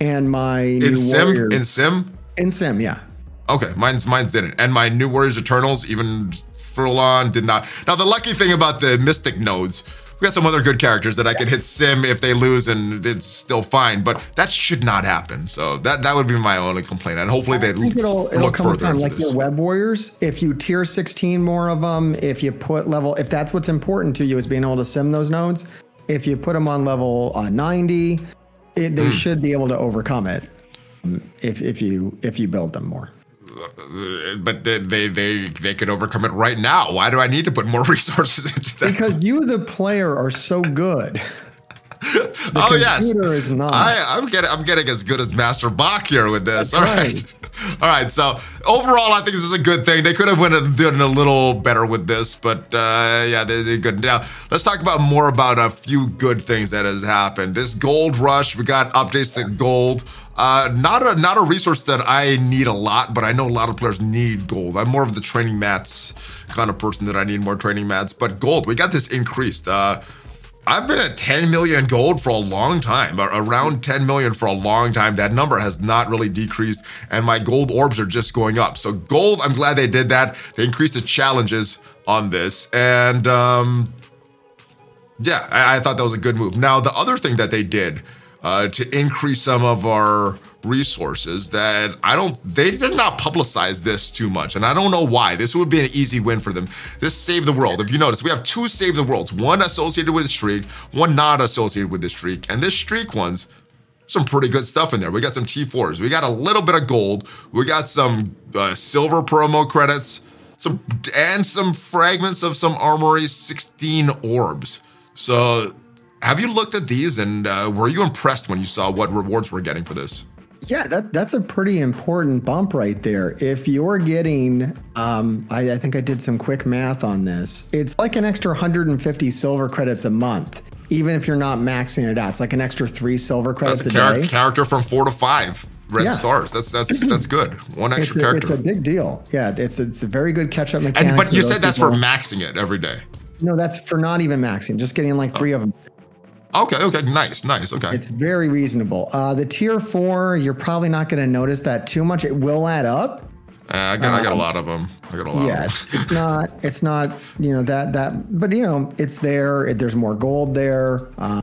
and my
in
new
Sim
Warriors,
in Sim
in Sim, yeah.
Okay, mine's mine's didn't, and my New Warriors Eternals even Furlan did not. Now the lucky thing about the Mystic nodes we got some other good characters that I could hit sim if they lose and it's still fine, but that should not happen. So that that would be my only complaint, and hopefully they
think it'll, it'll look come further. like this. your web warriors, if you tier 16 more of them, if you put level, if that's what's important to you is being able to sim those nodes. If you put them on level uh, 90, it, they should be able to overcome it um, if if you if you build them more.
But they, they they they could overcome it right now. Why do I need to put more resources into that?
Because you, the player, are so good. The
oh yes,
is not.
I, I'm getting I'm getting as good as Master Bach here with this.
That's
All right.
right.
All right, so overall, I think this is a good thing. They could have went and done a little better with this, but uh, yeah, they did good. Now, let's talk about more about a few good things that has happened. This gold rush, we got updates to gold. Uh, not a not a resource that I need a lot, but I know a lot of players need gold. I'm more of the training mats kind of person that I need more training mats. But gold, we got this increased. Uh, I've been at 10 million gold for a long time, around 10 million for a long time. That number has not really decreased, and my gold orbs are just going up. So, gold, I'm glad they did that. They increased the challenges on this, and um, yeah, I, I thought that was a good move. Now, the other thing that they did uh, to increase some of our resources that I don't, they did not publicize this too much. And I don't know why. This would be an easy win for them. This Save the World. If you notice, we have two Save the Worlds, one associated with the streak, one not associated with the streak. And this streak one's some pretty good stuff in there. We got some T4s. We got a little bit of gold. We got some uh, silver promo credits, some and some fragments of some armory 16 orbs. So, have you looked at these and uh, were you impressed when you saw what rewards we're getting for this?
Yeah, that that's a pretty important bump right there. If you're getting, um, I, I think I did some quick math on this. It's like an extra 150 silver credits a month, even if you're not maxing it out. It's like an extra three silver credits
That's a
a
char-
day.
character from four to five red
Yeah.
stars. That's that's that's good. One
It's
extra
a,
character.
it's a big deal. Yeah, it's it's a very good catch up mechanic.
and but you said that's for maxing it every day.
no, that's for not even maxing, just getting like three of them.
Okay, okay, nice, nice. Okay.
It's very reasonable. Uh, the tier four, you're probably not going to notice that too much. It will add up.
Uh, I got I got a lot of them. I got a lot
Yeah,
of
it's,
them.
it's not. It's not. You know that that. But you know, it's there. It, there's more gold there. Um,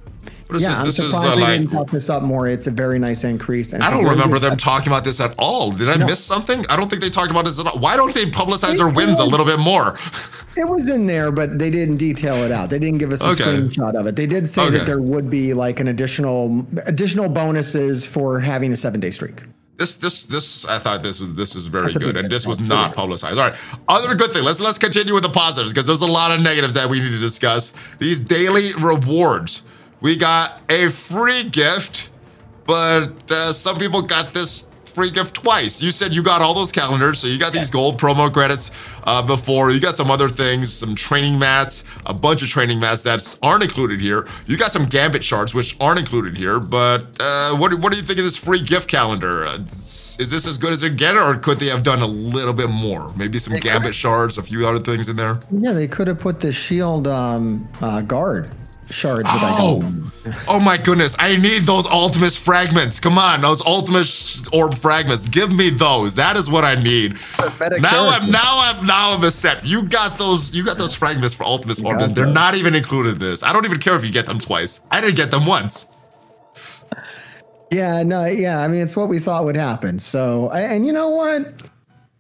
Yeah,
is
I'm
this is
surprised
uh, like
didn't talk this up more. It's a very nice increase.
I don't remember them talking about this at all. Did I
No.
miss something? I don't think they talked about this at all. Why don't they publicize
They
their wins a little bit more?
It was in there, but they didn't detail it out. They didn't give us a
Okay.
screenshot of it. They did say
Okay.
that there would be like an additional additional bonuses for having a seven day streak.
This this this I thought this was this is very good, and this was not publicized. All right, other good thing. Let's let's continue with the positives because there's a lot of negatives that we need to discuss. These daily rewards. We got a free gift, but uh, some people got this free gift twice. You said you got all those calendars, so you got these gold promo credits uh, before. You got some other things, some training mats, a bunch of training mats that aren't included here. You got some gambit shards which aren't included here. But uh, what do- what do you think of this free gift calendar? Uh, is this as good as it get, or could they have done a little bit more? Maybe some gambit shards, a few other things in there.
Yeah, they could have put the shield um, uh, guard shards. that I
Oh,
got.
oh my goodness! I need those Ultimus fragments. Come on, those Ultimus orb fragments. Give me those. That is what I need.
meta
Now I'm now I'm now I'm a set. You got those. You got those fragments for Ultimus orb.
got
and They're not even included in this. I don't even care if you get them twice. I didn't get them once.
Yeah, no, yeah. I mean, it's what we thought would happen. So, and you know what?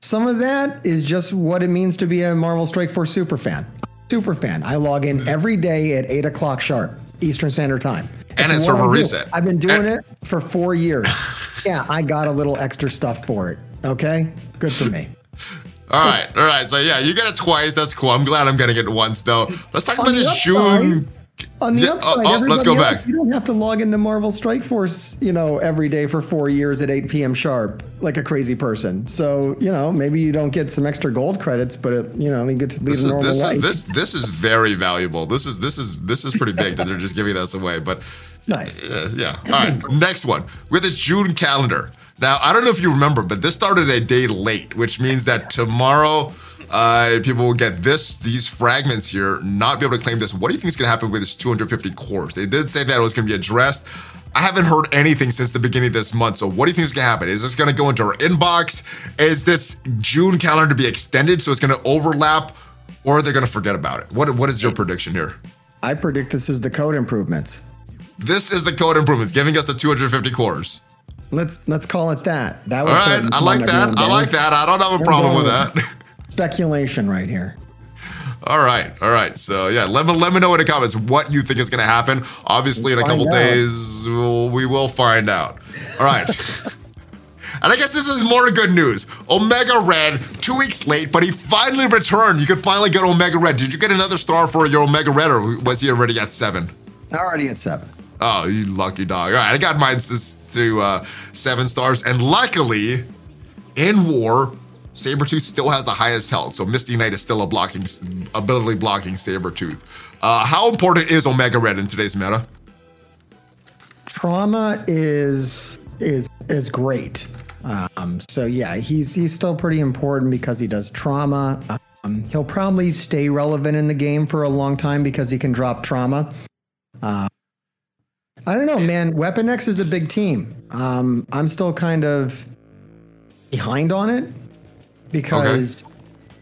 Some of that is just what it means to be a Marvel Strike Force super fan. Super fan. I log in mm-hmm. every day at eight o'clock sharp Eastern Standard Time.
And
It's
it's
what
server
I do.
reset.
I've been doing
And-
it for four years. yeah, I got a little extra stuff for it. Okay, good for me.
All right, all right. So yeah, you get it twice. That's cool. I'm glad I'm getting it once though. Let's talk about this June.
On the upside,
oh, oh, let's go
everybody else,
back.
You don't have to log into Marvel Strike Force, you know, every day for four years at 8 p.m. sharp, like a crazy person. So, you know, maybe you don't get some extra gold credits, but it, you know, you get to lead
This
a
is
normal
this
life.
is this this is very valuable. This is this is this is pretty big that they're just giving this away. But
it's nice.
Uh, yeah. All right. Next one with the June calendar. Now, I don't know if you remember, but this started a day late, which means that tomorrow uh, people will get this, these fragments here, not be able to claim this. What do you think is going to happen with this 250 cores? They did say that it was going to be addressed. I haven't heard anything since the beginning of this month. So, what do you think is going to happen? Is this going to go into our inbox? Is this June calendar to be extended so it's going to overlap, or are they going to forget about it? What What is your prediction here?
I predict this is the code improvements.
This is the code improvements, giving us the 250 cores.
Let's let's call it that. That was
right, I like that. I like that. I don't have a problem with that.
Speculation right here.
All right, all right. So yeah, let me let me know in the comments what you think is going to happen. Obviously, in a couple
out.
days, we'll, we will find out. All right. And I guess this is more good news. Omega Red, two weeks late, but he finally returned. You could finally get Omega Red. Did you get another star for your Omega Red, or was he already at seven?
Already at seven.
Oh, you lucky dog. All right, I got mine to, to uh, seven stars. And luckily, in war, Sabretooth still has the highest health. So Misty Knight is still a blocking ability blocking Sabretooth. Uh, how important is Omega Red in today's meta?
Trauma is is is great. Um, so yeah, he's he's still pretty important because he does trauma. Um, he'll probably stay relevant in the game for a long time because he can drop trauma. Uh, I don't know, man. Weapon X is a big team. Um, I'm still kind of behind on it because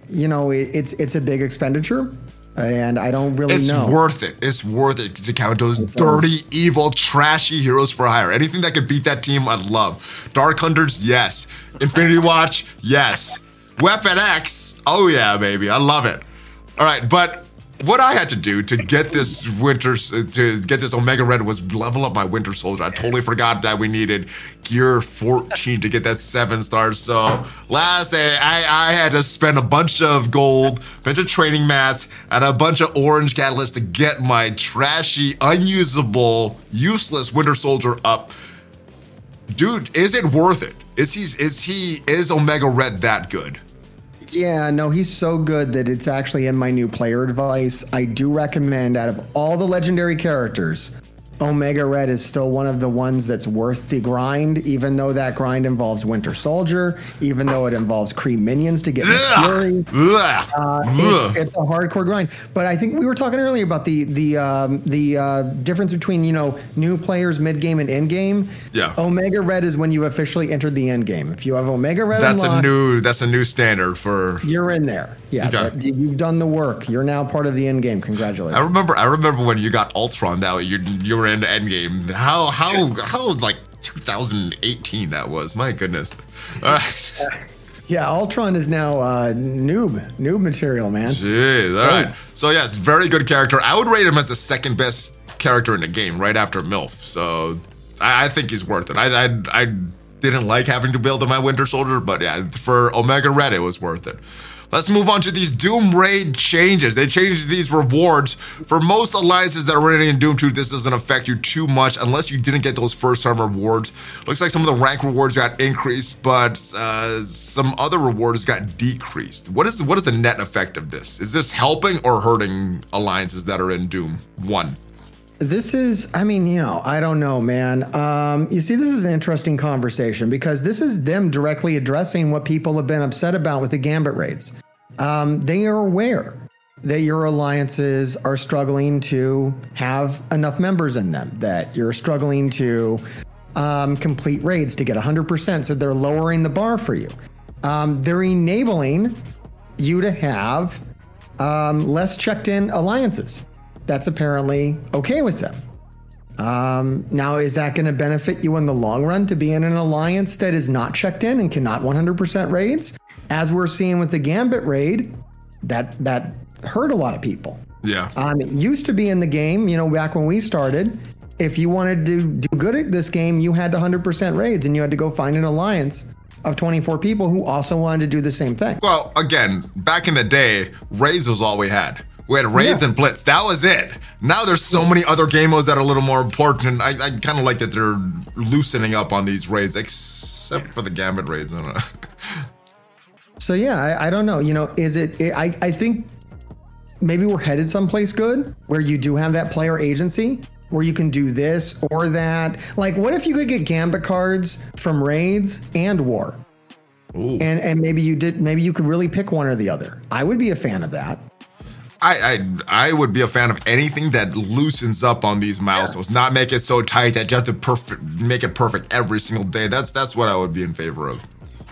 you know it, it's it's a big expenditure, and I don't really
It's
know.
It's worth it. It's worth it to count those dirty, evil, trashy heroes for hire. Anything that could beat that team, I'd love. Dark Hunters, yes. Infinity Watch, yes. Weapon X, oh yeah, baby. I love it. All right, but what I had to do to get this winter to get this Omega Red was level up my Winter Soldier. I totally forgot that we needed Gear 14 to get that seven stars. So last day, I, I had to spend a bunch of gold, a bunch of training mats, and a bunch of orange catalysts to get my trashy, unusable, useless Winter Soldier up. Dude, is it worth it? Is he is he is Omega Red that good?
Yeah, no, he's so good that it's actually in my new player advice. I do recommend out of all the legendary characters, Omega Red is still one of the ones that's worth the grind, even though that grind involves Winter Soldier, even though it involves Kree minions to get Fury. Uh, it's, it's a hardcore grind, but I think we were talking earlier about the the um, the uh, difference between you know new players mid game and end game.
Yeah.
Omega Red is when you officially entered the end game. If you have Omega Red,
That's a new that's a new standard for
you're in there. Yeah,
Okay.
you've done the work. You're now part of the end game. Congratulations.
I remember I remember when you got Ultron now you you were in Endgame. How how how like 2018 that was. My goodness. All right.
yeah, Ultron is now uh, noob, noob material, man.
Jeez. All right. So yes, very good character. I would rate him as the second best character in the game, right after MILF. So I, I think he's worth it. I, I I didn't like having to build my Winter Soldier, but yeah, for Omega Red, it was worth it. Let's move on to these Doom Raid changes. They changed these rewards. For most alliances that are already in Doom 2, this doesn't affect you too much unless you didn't get those first time rewards. Looks like some of the rank rewards got increased, but uh, some other rewards got decreased. What is what is the net effect of this? Is this helping or hurting alliances that are in Doom 1?
This is, I mean, you know, I don't know, man. Um, you see, this is an interesting conversation because this is them directly addressing what people have been upset about with the Gambit raids. Um, they are aware that your alliances are struggling to have enough members in them, that you're struggling to um, complete raids to get 100%. So they're lowering the bar for you. Um, they're enabling you to have um, less checked in alliances. That's apparently okay with them. Um, now, is that going to benefit you in the long run to be in an alliance that is not checked in and cannot 100% raids? As we're seeing with the Gambit raid, that that hurt a lot of people.
Yeah.
Um, it used to be in the game, you know, back when we started. If you wanted to do good at this game, you had to 100% raids and you had to go find an alliance of 24 people who also wanted to do the same thing.
Well, again, back in the day, raids was all we had. We had raids
Yeah.
and blitz. That was it. Now there's so many other game modes that are a little more important. I, I kind of like that they're loosening up on these raids, except for the gambit raids. I don't know.
So yeah, I, I don't know. You know, is it? I I think maybe we're headed someplace good where you do have that player agency where you can do this or that. Like, what if you could get Gambit cards from raids and war,
Ooh.
and and maybe you did maybe you could really pick one or the other. I would be a fan of that.
I, I I would be a fan of anything that loosens up on these milestones, not make it so tight that you have to perfect make it perfect every single day. That's that's what I would be in favor of.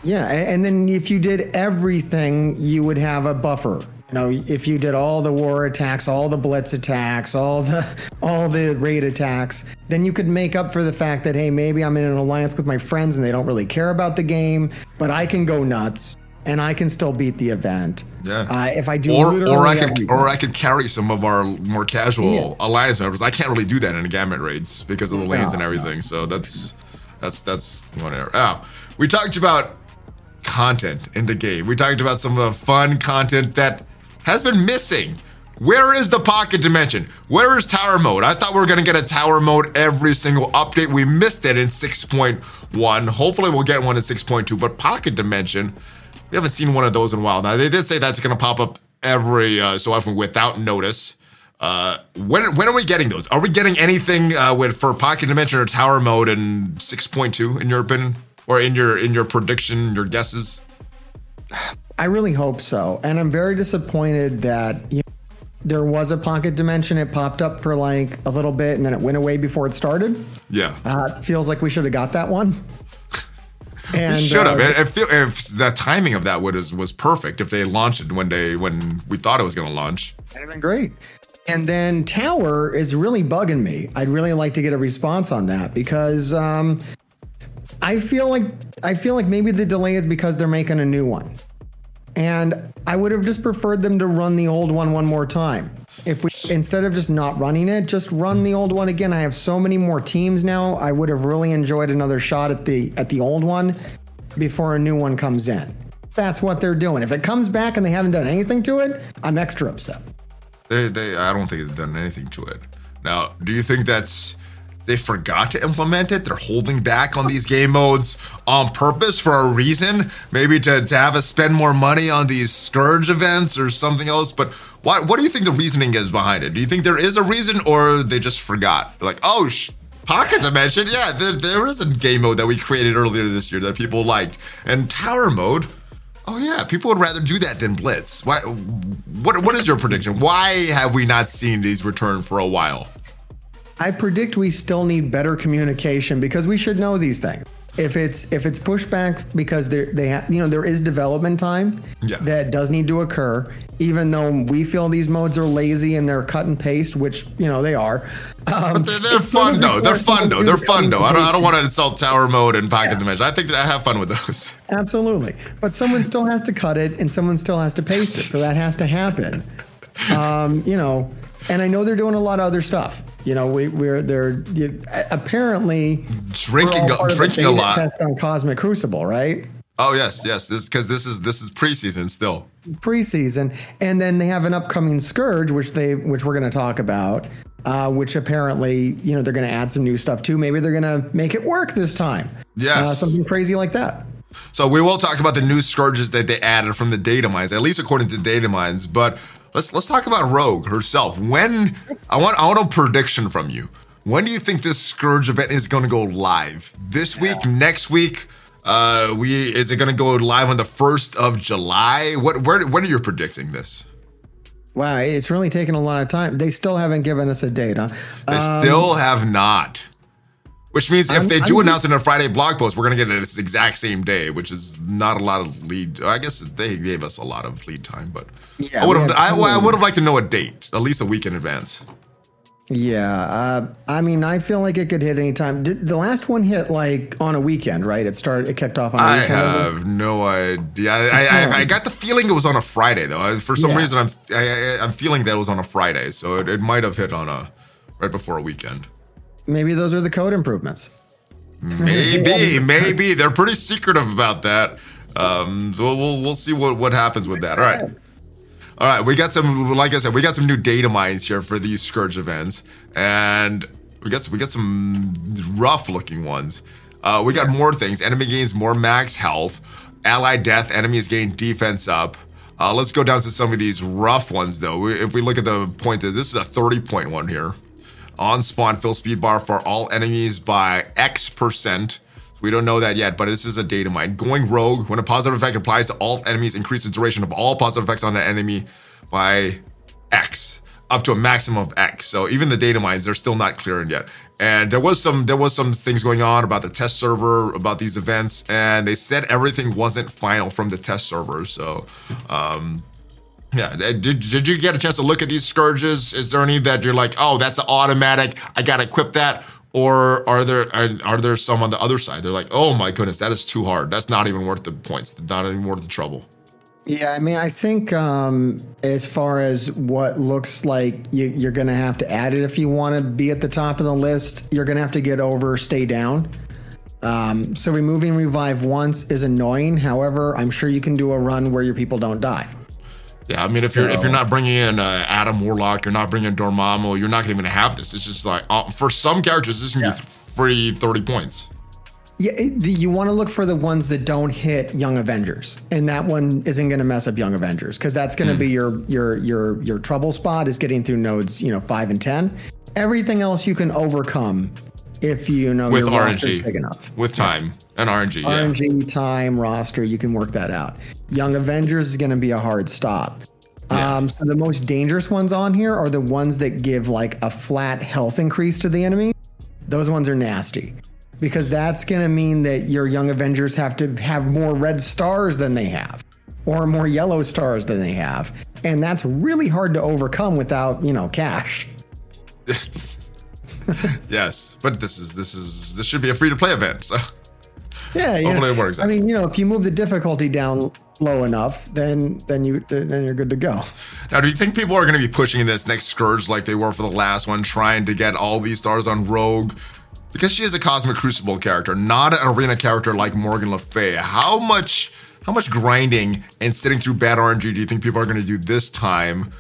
Yeah, and then if you did everything, you would have a buffer. You know, if you did all the war attacks, all the blitz attacks, all the all the raid attacks, then you could make up for the fact that hey, maybe I'm in an alliance with my friends and they don't really care about the game, but I can go nuts. and I can still beat the event.
Yeah.
Uh, if I do,
or or I could or I could carry some of our more casual
Yeah.
alliance members. I can't really do that in gambit raids because of the lanes
No,
and everything. So that's that's that's one error. Oh, we talked about content in the game. We talked about some of the fun content that has been missing. Where is the pocket dimension? Where is tower mode? I thought we were gonna get a tower mode every single update. We missed it in 6.1. Hopefully we'll get one in 6.2. But pocket dimension, we haven't seen one of those in a while. Now they did say that's gonna pop up every uh, so often without notice. Uh, when when are we getting those? Are we getting anything uh, with for pocket dimension or tower mode in 6.2 in your opinion, or in your in your prediction, your guesses?
I really hope so. And I'm very disappointed that you know, there was a pocket dimension. It popped up for like a little bit and then it went away before it started.
Yeah.
Uh, feels like we should have got that one. And
Should have.
uh,
It, it feel, if the timing of that would was was perfect. If they launched it when they when we thought it was going to launch.
That'd have been great. And then Tower is really bugging me. I'd really like to get a response on that because um, I feel like I feel like maybe the delay is because they're making a new one, and I would have just preferred them to run the old one one more time. If we instead of just not running it, just run the old one again. I have so many more teams now. I would have really enjoyed another shot at the at the old one before a new one comes in. That's what they're doing. If it comes back and they haven't done anything to it, I'm extra upset.
They, they I don't think they've done anything to it. Now, do you think that's they forgot to implement it? They're holding back on these game modes on purpose for a reason? Maybe to, to have us spend more money on these scourge events or something else. But what what do you think the reasoning is behind it? Do you think there is a reason or they just forgot? Like, oh, sh- Pocket Dimension, yeah, there, there is a game mode that we created earlier this year that people liked, and Tower mode. Oh yeah, people would rather do that than Blitz. Why? What What is your prediction? Why have we not seen these return for a while?
I predict we still need better communication because we should know these things. If it's if it's pushback because there they ha- you know there is development time
Yeah.
that does need to occur, even though we feel these modes are lazy and they're cut and paste, which you know they are. Um,
But they're, they're fun though. They're fun though. They're fun though. I don't I don't want to insult Tower Mode and Pocket Dimension. I think that I have fun with those.
Absolutely. But someone still has to cut it and someone still has to paste it. So that has to happen. Um, you know, and I know they're doing a lot of other stuff. You know, we, we're they're you, apparently
Drinking
we're all part of the
drinking a lot.
Test on Cosmic Crucible, right?
Oh yes, yes. This because this is this is preseason still.
Preseason, and then they have an upcoming Scourge, which they which we're going to talk about. Uh, which apparently, you know, they're going to add some new stuff too. Maybe they're going to make it work this time.
Yes.
uh, something crazy like that.
So we will talk about the new scourges that they added from the data mines, at least according to the data mines. But let's let's talk about Rogue herself. When I want I want a prediction from you. When do you think this scourge event is going to go live? This week, next week? Uh, we is it going to go live on the first of July? What where when are you predicting this?
Wow, it's really taken a lot of time. They still haven't given us a date. Huh?
They
Um,
still have not. Which means if
I'm-
they do
I'm-
announce it in a Friday blog post, we're gonna get it this exact same day, which is not a lot of lead. I guess they gave us a lot of lead time, but
Yeah,
I would have. I, I would have liked to know a date, at least a week in advance.
Yeah, uh, I mean, I feel like it could hit any time. Did the last one hit like on a weekend, right? It started, it kicked off on a
I
weekend.
I have no idea. I, I, I, got the feeling it was on a Friday though. I, for some
Yeah.
reason, I'm I, I, I'm feeling that it was on a Friday, so it, it might have hit on a right before a weekend.
Maybe those are the code improvements.
Maybe, maybe they're pretty secretive about that. Um, so we'll we'll see what what happens with that. All right, all right. We got some, like I said, we got some new data mines here for these scourge events, and we got we got some rough looking ones. Uh, we got more things. Enemy gains more max health. Allied death. Enemies gain defense up. Uh, let's go down to some of these rough ones though. We, if we look at the point that this is a 30 point one here on spawn fill speed bar for all enemies by X percent. We don't know that yet, but this is a data mine. Going rogue, when a positive effect applies to all enemies, increase the duration of all positive effects on an enemy by X, up to a maximum of X. So even the data mines, they're still not clearing yet. And there was some there was some things going on about the test server about these events, and they said everything wasn't final from the test server. So um, yeah, did, did you get a chance to look at these scourges? Is there any that you're like, oh, that's automatic, I gotta equip that? or are there are, are there some on the other side? They're like, oh my goodness, that is too hard. That's not even worth the points. Not even worth the trouble.
Yeah, I mean, I think um, as far as what looks like you, you're going to have to add it if you want to be at the top of the list, you're going to have to get over stay down. Um, so removing revive once is annoying. However, I'm sure you can do a run where your people don't die.
Yeah, I mean, if you're if you're not bringing in uh, Adam Warlock, you're not bringing in Dormammu, you're not going to even have this. It's just like uh, for some characters, this can
Yeah.
be free thirty points.
Yeah, it, you want to look for the ones that don't hit Young Avengers, and that one isn't going to mess up Young Avengers because that's going to be your your your your trouble spot is getting through nodes, you know, five and ten. Everything else you can overcome if you know
With
your
RNG.
big enough.
with time and RNG. Yeah.
RNG time roster, you can work that out. Young Avengers is going to be a hard stop.
Yeah.
Um, so the most dangerous ones on here are the ones that give like a flat health increase to the enemy. Those ones are nasty because that's going to mean that your Young Avengers have to have more red stars than they have or more yellow stars than they have. And that's really hard to overcome without, you know, cash.
Yes, but this is this is this should be a free to play event. So
Yeah, you
Hopefully it works
I mean, you know, if you move the difficulty down low enough, then then you then you're good to go.
now, do you think people are going to be pushing this next Scourge like they were for the last one, trying to get all these stars on Rogue? Because she is a Cosmic Crucible character, not an arena character like Morgan Le Fay. How much how much grinding and sitting through bad RNG do you think people are going to do this time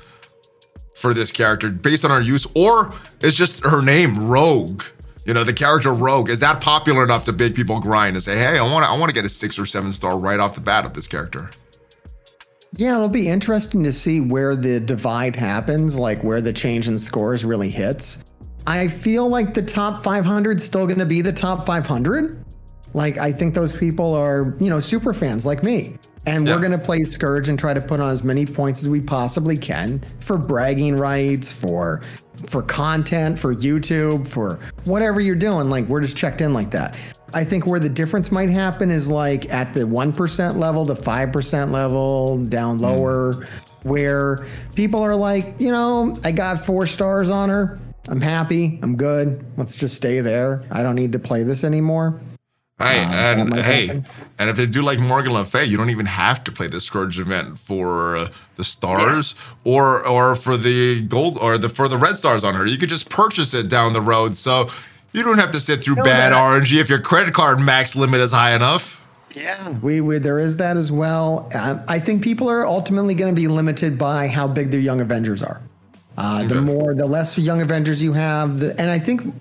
for this character based on her use, or is just her name Rogue? You know, the character Rogue is that popular enough to make people grind and say, "Hey, I want to I want to get a six or seven star right off the bat of this character."
Yeah, it'll be interesting to see where the divide happens, like where the change in scores really hits. I feel like the top 500 is still going to be the top 500. Like, I think those people are, you know, super fans like me. And
Yeah.
we're going to play Scourge and try to put on as many points as we possibly can for bragging rights, for for content, for YouTube, for whatever you're doing. Like, we're just checked in like that. I think where the difference might happen is like at the 1% level, the 5% level, down hmm. lower, where people are like, you know, I got four stars on her. I'm happy. I'm good. Let's just stay there. I don't need to play this anymore.
Hey, and hey,
happen.
and if they do like Morgan Le Fay, you don't even have to play the Scourge event for uh, the stars or or for the gold or the for the red stars on her. You could just purchase it down the road, so you don't have to sit through bad
that-
RNG if your credit card max limit is high enough.
Yeah, we, we there is that as well. Uh, I think people are ultimately going to be limited by how big their young Avengers are. Uh, the more, the less young Avengers you have, the, and I think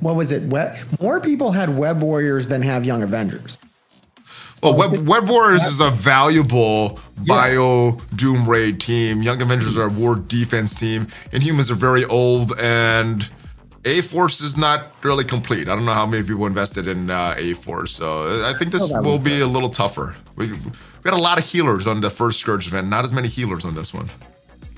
what was it? Web, more people had Web Warriors than have young Avengers.
Well, Web, Web Warriors is a valuable bio Doom Raid team. Young Avengers are a war defense team. Inhumans are very old, and A Force is not really complete. I don't know how many people invested in uh, A Force, so I think this
Oh,
will be a little tougher. We, we got a lot of healers on the first Scourge event, not as many healers on this one.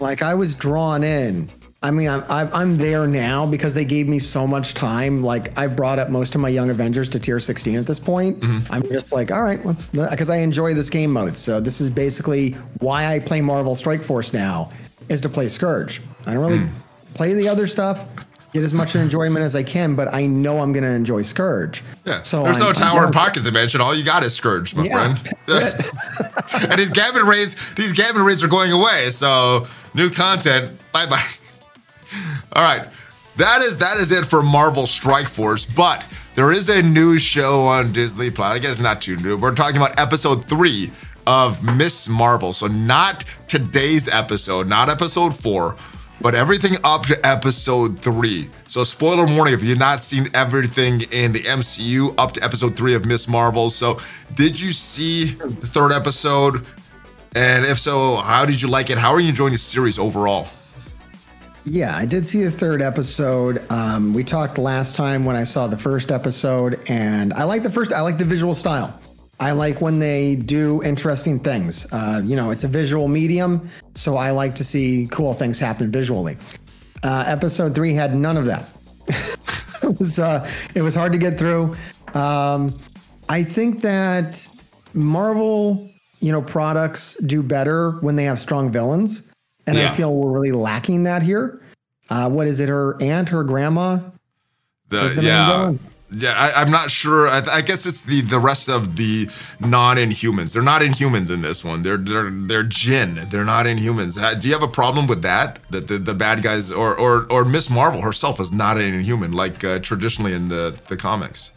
Like I was drawn in. I mean, I'm I'm I'm there now because they gave me so much time. Like I've brought up most of my young Avengers to tier 16 at this point. Mm-hmm. I'm just like, all right, let's because I enjoy this game mode. So this is basically why I play Marvel Strike Force now is to play Scourge. I don't really hmm. play the other stuff. Get as much enjoyment as I can, but I know I'm going to enjoy Scourge.
Yeah,
So
there's
I'm-
no tower in Pocket Dimension. All you got is Scourge, my
Yeah,
friend. and these Gambit raids, these Gambit raids are going away. So new content. Bye bye. All right, that is that is it for Marvel Strike Force. But there is a new show on Disney Plus. I guess not too new. We're talking about episode three of Ms. Marvel. So not today's episode, not episode four, but everything up to episode three. So spoiler warning if you've not seen everything in the MCU up to episode three of Ms. Marvel. So did you see the third episode? And if so, how did you like it? How are you enjoying the series overall?
Yeah, I did see the third episode. Um, we talked last time when I saw the first episode, and I like the first. I like the visual style. I like when they do interesting things. Uh, you know, it's a visual medium, so I like to see cool things happen visually. Uh, episode three had none of that. it was uh, it was hard to get through. Um, I think that Marvel, you know, products do better when they have strong villains, and
Yeah.
I feel we're really lacking that here. Uh, what is it? Her aunt, her grandma,
The,
the
yeah. Yeah, I, I'm not sure. I, I guess it's the the rest of the non-inhumans. They're not inhumans in this one. They're they're they're Jinn. They're not inhumans. Uh, Do you have a problem with that? That the, the bad guys or or or Ms. Marvel herself is not an inhuman like uh, traditionally in the the comics.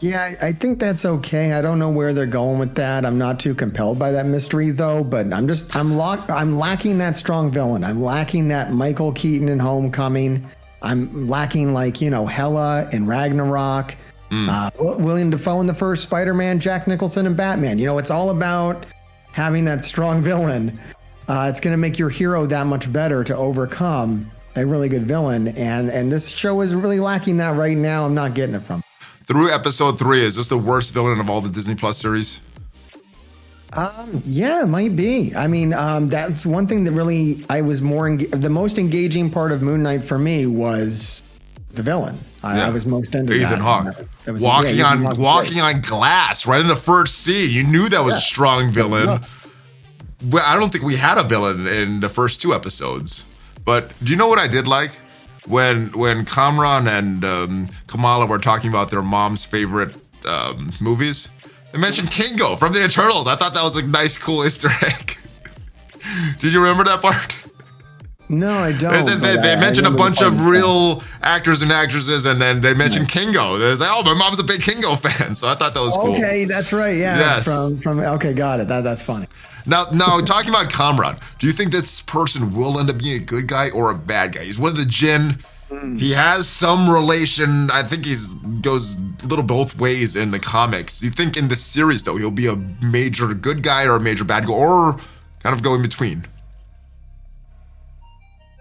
Yeah, I I think that's okay. I don't know where they're going with that. I'm not too compelled by that mystery though, but I'm just I'm lock I'm lacking that strong villain. I'm lacking that Michael Keaton in Homecoming. I'm lacking like, you know, Hela and Ragnarok. Uh, William Dafoe in the first Spider-Man, Jack Nicholson and Batman. You know, it's all about having that strong villain. Uh, it's going to make your hero that much better to overcome a really good villain, and and this show is really lacking that right now. I'm not getting it from.
Through episode three, is this the worst villain of all the Disney Plus series?
Um, yeah, it might be. I mean, um, that's one thing that really I was more the most engaging part of Moon Knight for me was the villain. I,
Yeah.
I was most into
Ethan
that.
Hawke
That was- that was-
walking
yeah, Ethan
on
Hawke was
walking on glass right in the first scene. You knew that was a strong villain. Well, I don't think we had a villain in the first two episodes. But do you know what I did like when when Kamran and um, Kamala were talking about their mom's favorite um, movies? They mentioned Kingo from the Eternals. I thought that was a nice, cool Easter egg. Did you remember that part?
No, I don't.
They, they, they
I- I
mentioned a bunch of real actors and actresses, and then they mentioned Kingo. They like, "Oh, my mom's a big Kingo fan," so I thought that was
that.
cool.
Okay, that's right. Yeah,
Yes.
from from okay, got it. That that's funny.
Now, now talking about Kamran, do you think this person will end up being a good guy or a bad guy? He's one of the Jin.
Hmm.
He has some relation. I think he's goes a little both ways in the comics. Do you think in the series though he'll be a major good guy or a major bad guy, or kind of go in between?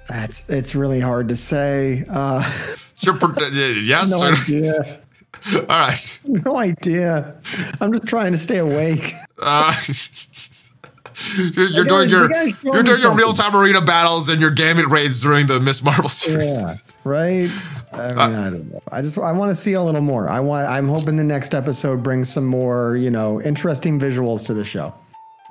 That's it's really hard to say. Uh,
It's your per- yes.
no idea.
All right.
No idea. I'm just trying to stay awake.
Uh, you're, you're
You
doing your
you guys show
you're doing your real time arena battles and your gambit raids during the Ms. Marvel series.
Yeah, right. I mean, I don't know. I just I want to see a little more. I want. I'm hoping the next episode brings some more, you know, interesting visuals to the show.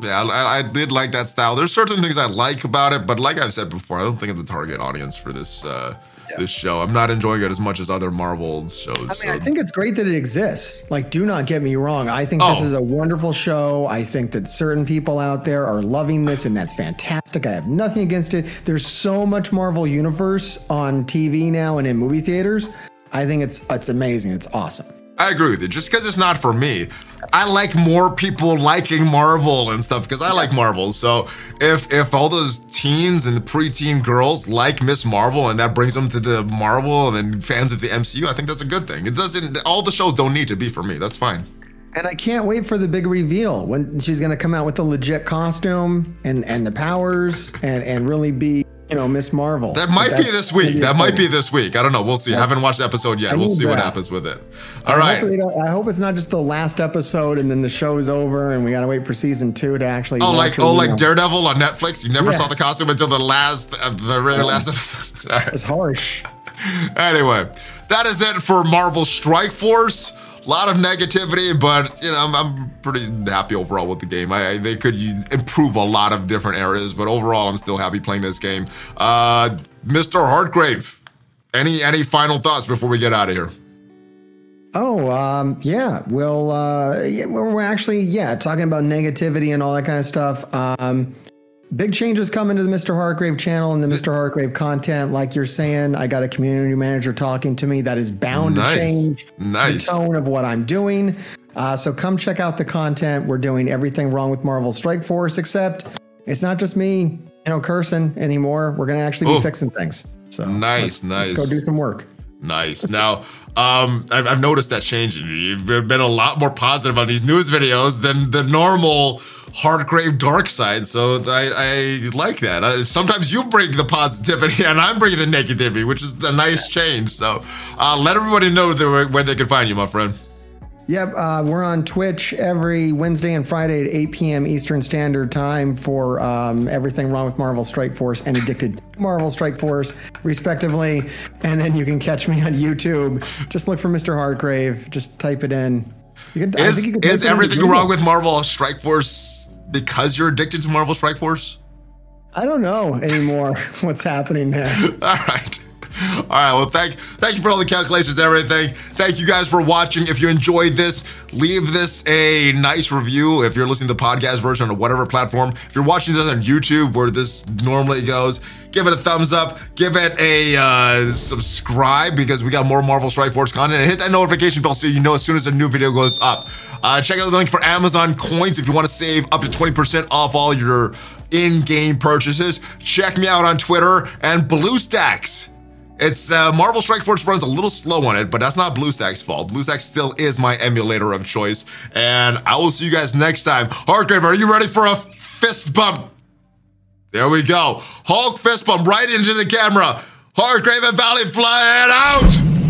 Yeah, I, I did like that style. There's certain things I like about it, but like I've said before, I don't think it's the target audience for this uh, this show. I'm not enjoying it as much as other Marvel shows.
I mean,
so-
I think it's great that it exists. Like, do not get me wrong. I think this
Oh.
is a wonderful show. I think that certain people out there are loving this, and that's fantastic. I have nothing against it. There's so much Marvel Universe on TV now and in movie theaters. I think it's it's amazing. It's awesome.
I agree with you. Just because it's not for me, I like more people liking Marvel and stuff because I like Marvel. So if if all those teens and the preteen girls like Ms. Marvel and that brings them to the Marvel and then fans of the MCU, I think that's a good thing. It doesn't. All the shows don't need to be for me. That's fine.
And I can't wait for the big reveal when she's going to come out with the legit costume and and the powers and and really be you know Ms. Marvel.
That might be this week. That might be this week. I don't know. We'll see. I haven't watched the episode yet.
I
We'll see what happens with it. All right.
I hope it's not just the last episode and then the show's over and we got to wait for season two to actually.
Oh, like oh, like. Daredevil on Netflix. You never
Yeah.
saw the costume until the last, uh, the very last episode. All right.
It's harsh.
Anyway, that is it for Marvel Strike Force. A lot of negativity, but you know I'm, I'm pretty happy overall with the game. I, I- they could improve a lot of different areas, but overall I'm still happy playing this game. Uh, Mr. Hartgrave, any any final thoughts before we get out of here?
Oh, um, yeah. We'll, uh, yeah, we're we're actually, yeah, talking about negativity and all that kind of stuff. Um, big changes coming to the Mr. Hargrave channel and the Mr. Hargrave content. Like you're saying, I got a community manager talking to me that is bound
Nice.
to change
Nice.
the tone of what I'm doing. Uh, so come check out the content. We're doing everything wrong with Marvel Strike Force, except it's not just me, you know, cursing anymore. We're going to actually be
Oh.
fixing things. So
Nice,
let's-
nice.
Let's go do some work.
Nice. Now, um, I've, I've noticed that change. You've been a lot more positive on these news videos than the normal Hardgrave dark side. So I, I like that. Uh, sometimes you bring the positivity and I'm bringing the negativity, which is a nice change. So uh, let everybody know where they can find you, my friend.
Yep, uh, we're on Twitch every Wednesday and Friday at 8 p.m. Eastern Standard Time for um, everything wrong with Marvel Strike Force and Addicted to Marvel Strike Force, respectively. And then you can catch me on YouTube. Just look for Mr. Hardgrave. Just type it in. You can, I
Is,
think you can
is everything wrong with Marvel Strike Force because you're addicted to Marvel Strike Force?
I don't know anymore what's happening there.
All right. All right. Well, thank thank you for all the calculations and everything. Thank you guys for watching. If you enjoyed this, leave this a nice review. If you're listening to the podcast version on whatever platform, if you're watching this on YouTube where this normally goes, give it a thumbs up. Give it a uh, subscribe because we got more Marvel Strike Force content. And hit that notification bell so you know as soon as a new video goes up. Uh, check out the link for Amazon coins if you want to save up to 20% off all your in-game purchases. Check me out on Twitter and BlueStacks. It's uh, Marvel Strike Force runs a little slow on it, but that's not BlueStacks' fault. BlueStacks still is my emulator of choice, and I will see you guys next time. Heartgrave, are you ready for a fist bump? There we go. Hulk fist bump right into the camera. Heartgrave and Valley flying out.